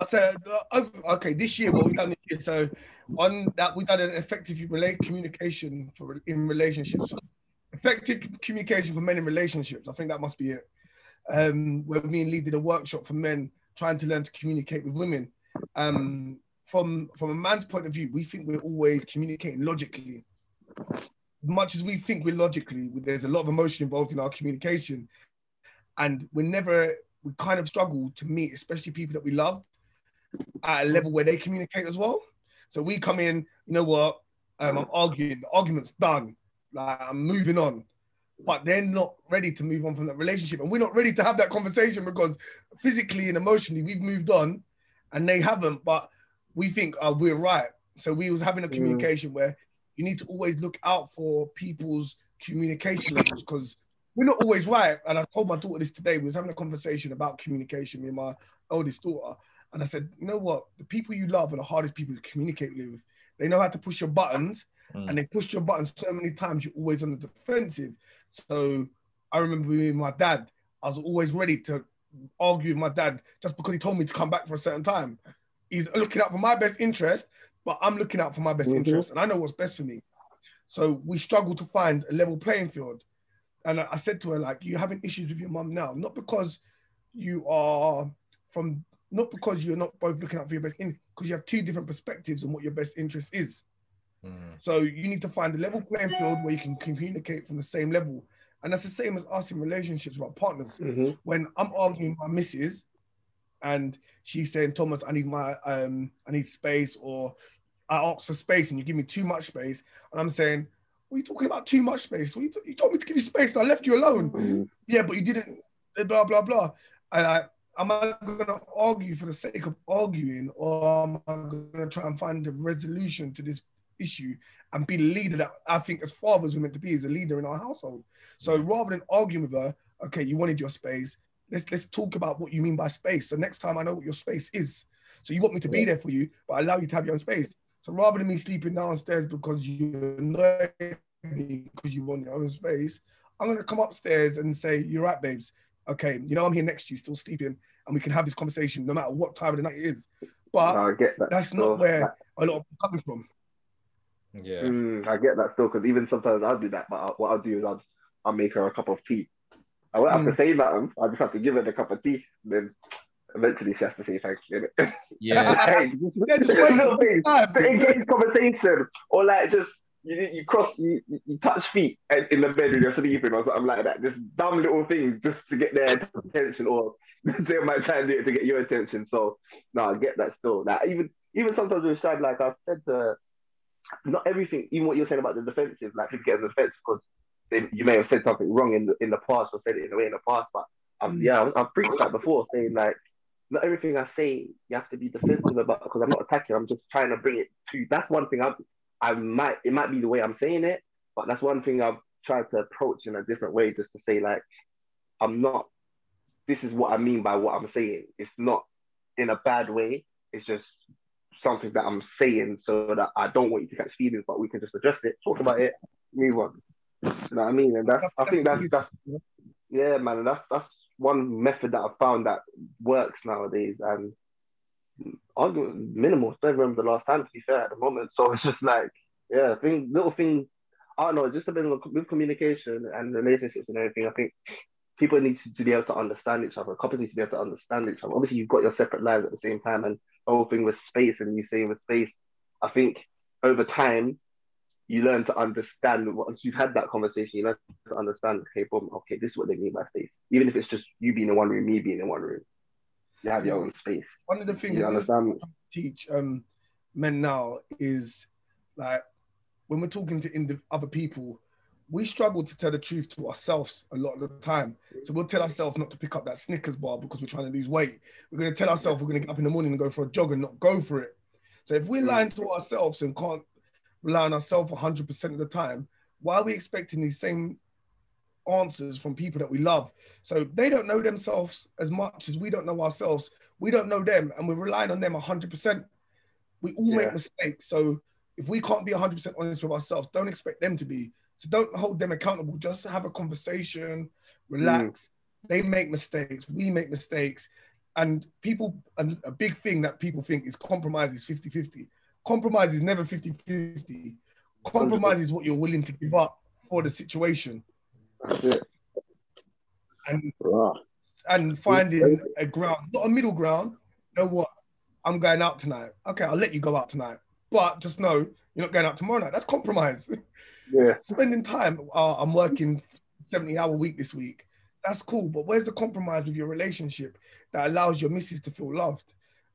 I said, uh, okay, this year what we've done this year. So on that, we've done an effective relate communication for in relationships. Effective communication for men in relationships. I think that must be it. Um, where me and Lee did a workshop for men trying to learn to communicate with women. Um, from from a man's point of view, we think we're always communicating logically. Much as we think we're logically, there's a lot of emotion involved in our communication, and we're never we kind of struggle to meet, especially people that we love, at a level where they communicate as well. So we come in, you know what? Um, I'm arguing. The argument's done. Like I'm moving on, but they're not ready to move on from that relationship, and we're not ready to have that conversation because physically and emotionally we've moved on, and they haven't. But we think uh, we're right. So we was having a Mm. communication where you need to always look out for people's communication levels because we're not always right. And I told my daughter this today. We was having a conversation about communication, me and my oldest daughter. And I said, you know what? The people you love are the hardest people to communicate with. They know how to push your buttons, Mm. and they push your buttons so many times you're always on the defensive. So I remember with my dad, I was always ready to argue with my dad just because he told me to come back for a certain time. He's looking out for my best interest, but I'm looking out for my best Mhm. interest, and I know what's best for me. So we struggle to find a level playing field. And I I said to her, like, you're having issues with your mum now, not because you are from, not because you're not both looking out for your best in, because you have two different perspectives on what your best interest is. Mm. So you need to find a level playing field where you can communicate from the same level. And that's the same as us in relationships with our partners. Mhm. When I'm arguing with my missus and she's saying, Thomas, I need my um, I need space, or I ask for space and you give me too much space. And I'm saying, What are you talking about too much space? What you, t- you told me to give you space and I left you alone. Mhm. Yeah, but you didn't blah blah blah. And I am I gonna argue for the sake of arguing, or am I gonna try and find a resolution to this issue and be the leader that I think as fathers we're meant to be as a leader in our household. So rather than arguing with her, okay, you wanted your space. Let's let's talk about what you mean by space. So next time I know what your space is. So you want me to be there for you, but I allow you to have your own space. So rather than me sleeping downstairs because you annoy me because you want your own space, I'm gonna come upstairs and say, You're right, babes. Okay, you know I'm here next to you, still sleeping, and we can have this conversation no matter what time of the night it is. But No, I get that. that's still. not where Like, a lot of people coming from. Yeah. mm, I get that still because even sometimes I'll do that, but I, what I'll do is I'll I'll make her a cup of tea. I won't have Mm. to say nothing. I just have to give her the cup of tea. Then eventually she has to say thank you. <laughs> Yeah. Hey, <laughs> Yeah, just little things. engage conversation or like just you you cross you, you touch feet in the bed when you're sleeping or something like that. Just dumb little things just to get their attention or <laughs> they might try and do it to get your attention. So no, I get that still. Like even even sometimes with Shad, like I've said to not everything, even what you're saying about the defensive, like people get defense because they, you may have said something wrong in the in the past or said it in a way in the past. But um, yeah, I've, I've preached that before, saying like not everything I say you have to be defensive about because I'm not attacking. I'm just trying to bring it to. That's one thing I I might it might be the way I'm saying it, but that's one thing I've tried to approach in a different way, just to say like I'm not. This is what I mean by what I'm saying. It's not in a bad way. It's just something that I'm saying so that I don't want you to catch feelings, but we can just address it, talk about it, move on. You know what I mean? And that's I think that's that's yeah, man. That's that's one method that I've found that works nowadays. And argument minimal. Don't remember the last time to be fair at the moment. So it's just like yeah, thing little things. I don't know. Just a bit of with communication and relationships and everything. I think people need to be able to understand each other. Couples need to be able to understand each other. Obviously, you've got your separate lives at the same time, and the whole thing with space and you saying with space. I think over time, you learn to understand. Once you've had that conversation, you learn to understand. Okay, boom. Okay, this is what they mean by space. Even if it's just you being in one room, me being in one room, you have your own space. One of the things You I understand? teach um, men now is like when we're talking to indi- other people, we struggle to tell the truth to ourselves a lot of the time. So we'll tell ourselves not to pick up that Snickers bar because we're trying to lose weight. We're going to tell ourselves we're going to get up in the morning and go for a jog and not go for it. So if we're lying to ourselves and can't rely on ourselves 100% of the time, why are we expecting these same answers from people that we love? So they don't know themselves as much as we don't know ourselves. We don't know them and we're relying on them 100%. We all Yeah. make mistakes. So if we can't be 100% honest with ourselves, don't expect them to be. So don't hold them accountable. Just have a conversation, relax. Mm. They make mistakes. We make mistakes. And people, and a big thing that people think is compromise is 50 50. Compromise is never 50 50. Compromise is what you're willing to give up for the situation. That's it. And Right. and finding a ground, not a middle ground. You know what? I'm going out tonight. Okay, I'll let you go out tonight. But just know you're not going out tomorrow night. That's compromise. <laughs> Yeah. Spending time. Uh, I'm working 70 hour week this week. That's cool. But where's the compromise with your relationship that allows your missus to feel loved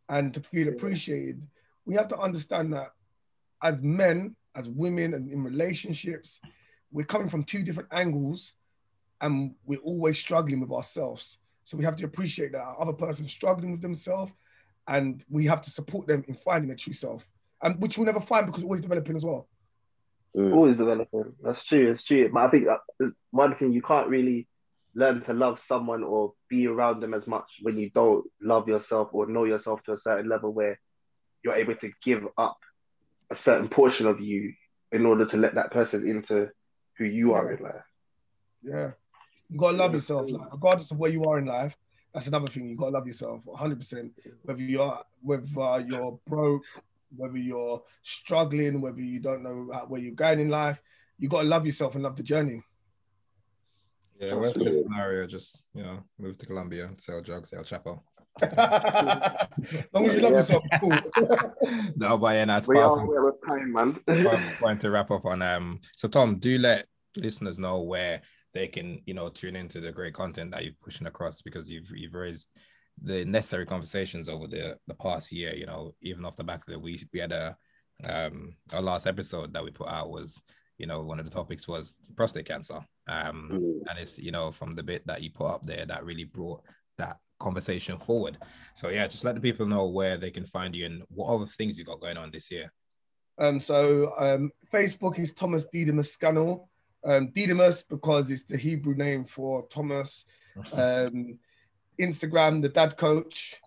and to feel appreciated? We have to understand that as men, as women, and in relationships, we're coming from two different angles and we're always struggling with ourselves. So we have to appreciate that our other person's struggling with themselves and we have to support them in finding their true self, and which we'll never find because we're always developing as well. Mm. Always developing. That's true. It's true. But I think that is one thing you can't really learn to love someone or be around them as much when you don't love yourself or know yourself to a certain level where you're able to give up a certain portion of you in order to let that person into who you are in life. Yeah. You gotta love yourself, like regardless of where you are in life. That's another thing. You gotta love yourself 100. percent Whether you're whether uh, you're broke, whether you're struggling, whether you don't know where you're going in life, you gotta love yourself and love the journey. Yeah, worst case scenario, just you know, move to Colombia, sell drugs, sell chapo. As long as you love Yeah. yourself, cool. <laughs> no, but yeah, that's We are powerful. aware of time, man. Point- point <laughs> to wrap up on um so tom do let listeners know where they can you know tune into the great content that you've pushing across because you've you've raised the necessary conversations over the the past year you know even off the back of it we we had a um our last episode that we put out was you know one of the topics was prostate cancer um Mm. and it's you know from the bit that you put up there that really brought that conversation forward so yeah just let the people know where they can find you and what other things you got going on this year Um, so um, Facebook is Thomas Didymus Scannell. Um, Didymus because it's the Hebrew name for Thomas. <laughs> Um, Instagram, the Dad Coach.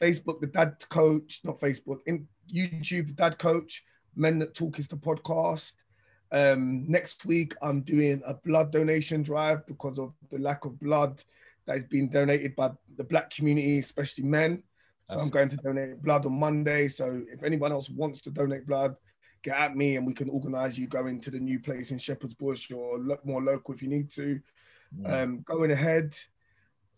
Facebook, the Dad Coach, not Facebook. In YouTube, the Dad Coach. Men That Talk is the podcast. Um, next week, I'm doing a blood donation drive because of the lack of blood that is being donated by the Black community, especially men. So I'm going to donate blood on Monday. So if anyone else wants to donate blood, get at me and we can organize you going to the new place in Shepherd's Bush or look more local if you need to. Um, going ahead,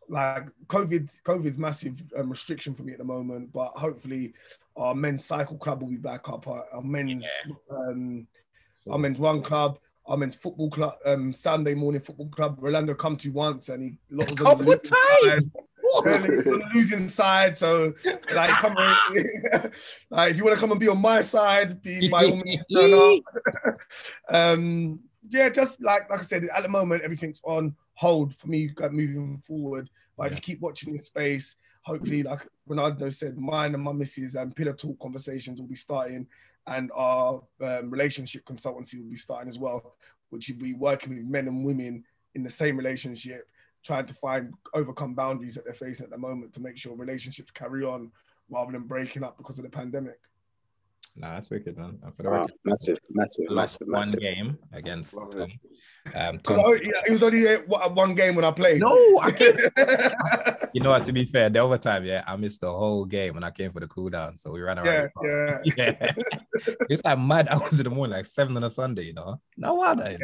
like COVID, COVID's massive um, restriction for me at the moment, but hopefully our men's cycle club will be back up. Our, our men's um, our men's run club, our mean, football club, um, Sunday morning football club. Rolando come to once and he was <laughs> on the Couple losing side. times. <laughs> Early on the losing side, so like come on, <laughs> like if you want to come and be on my side, be by all means turn up. um, yeah, just like like I said, at the moment everything's on hold for me got moving forward. But if you keep watching this space, hopefully, like Rolando said, mine and my missus and pillar talk conversations will be starting, and our um, relationship consultancy will be starting as well, which will be working with men and women in the same relationship, trying to find overcome boundaries that they're facing at the moment to make sure relationships carry on rather than breaking up because of the pandemic. Nah, that's wicked, man. And Wow, record, massive, massive, lost massive, one game against Love Tom. Um, Because Tom, it was only uh, one game when I played. no, I <laughs> can't. you know what? To be fair, the overtime, yeah, I missed the whole game when I came for the cool down, so we ran around. yeah, yeah. <laughs> yeah. it's like mad hours in the morning, like seven on a Sunday, you know. No wonder.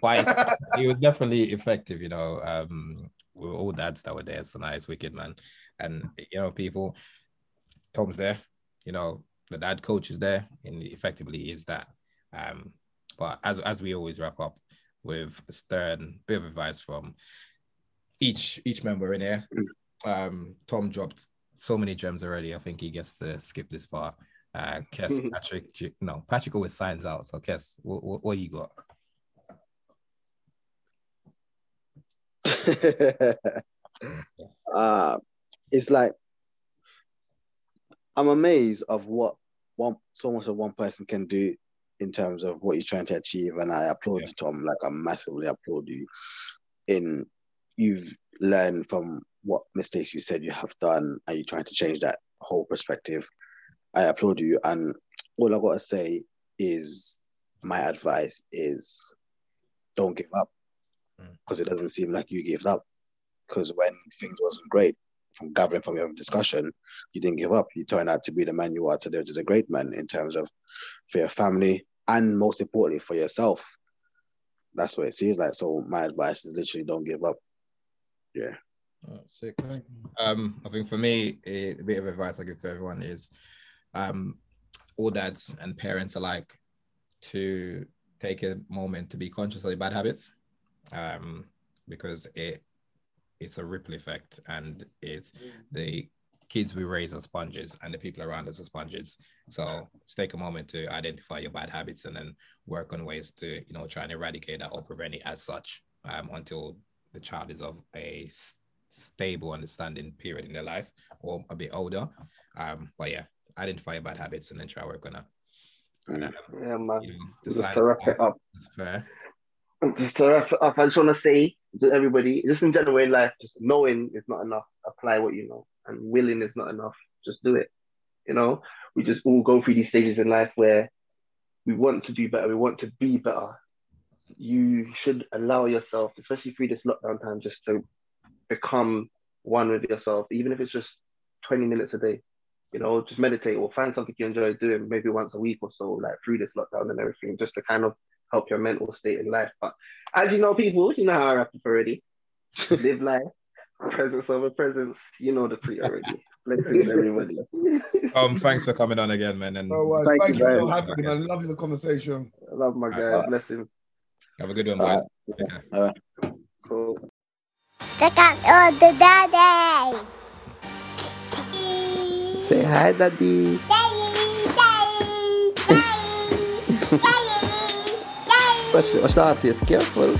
But it's- <laughs> it was definitely effective, you know. Um, we were all dads that were there, so nice, wicked man. And you know, people, Tom's there, you know, the dad coach is there, and effectively is that. Um, but as as we always wrap up with a stern bit of advice from each each member in here. Um, Tom dropped so many gems already. I think he gets to skip this part. Uh, Kes, Patrick, no, Patrick always signs out. So, Kes, what, what, what you got? <laughs> uh, it's like I'm amazed of what one so much of one person can do in terms of what you're trying to achieve, and I applaud Yeah. you, Tom. Like I massively applaud you in you've learned from what mistakes you said you have done, and you're trying to change that whole perspective. I applaud you, and all I gotta say is my advice is don't give up Mm. because it doesn't seem like you gave up because when things wasn't great from gathering from your discussion you didn't give up you turned out to be the man you are today which is a great man in terms of for your family and most importantly for yourself. That's what it seems like. So my advice is literally don't give up. Yeah. Oh, sick. Um, I think for me, a, a bit of advice I give to everyone is, um, all dads and parents alike, to take a moment to be conscious of their bad habits, um, because it it's a ripple effect, and it's the kids we raise are sponges, and the people around us are sponges. So just take a moment to identify your bad habits, and then work on ways to you know try and eradicate that or prevent it as such, um, until the child is of a s- stable understanding period in their life or a bit older. Um, but yeah, identify your bad habits and then try work on that. And, um, Yeah, man. you know, Just to wrap it up, it's fair. just to wrap it up, I just want to say to everybody, just in general in life, just knowing is not enough. Apply what you know, and willing is not enough. Just do it. You know, we just all go through these stages in life where we want to do better, we want to be better. You should allow yourself, especially through this lockdown time, just to become one with yourself, even if it's just 20 minutes a day. You know, just meditate or find something you enjoy doing maybe once a week or so, like through this lockdown and everything, just to kind of help your mental state in life. But as you know, people, you know how I wrap up already. <laughs> Live life, presence over presence. You know the pre already. Blessings, <laughs> everybody. Um, thanks for coming on again, man, and No worries. Thank Thank, you you for much. having me, man. Lovely the conversation. I love my guy. Alright. Blessings. have a good one, All boys. right. Okay. All right. Cool. Check out all the daddy. Say hi, daddy. <laughs> Daddy, daddy, daddy, daddy, daddy. Watch, watch the artist. Careful.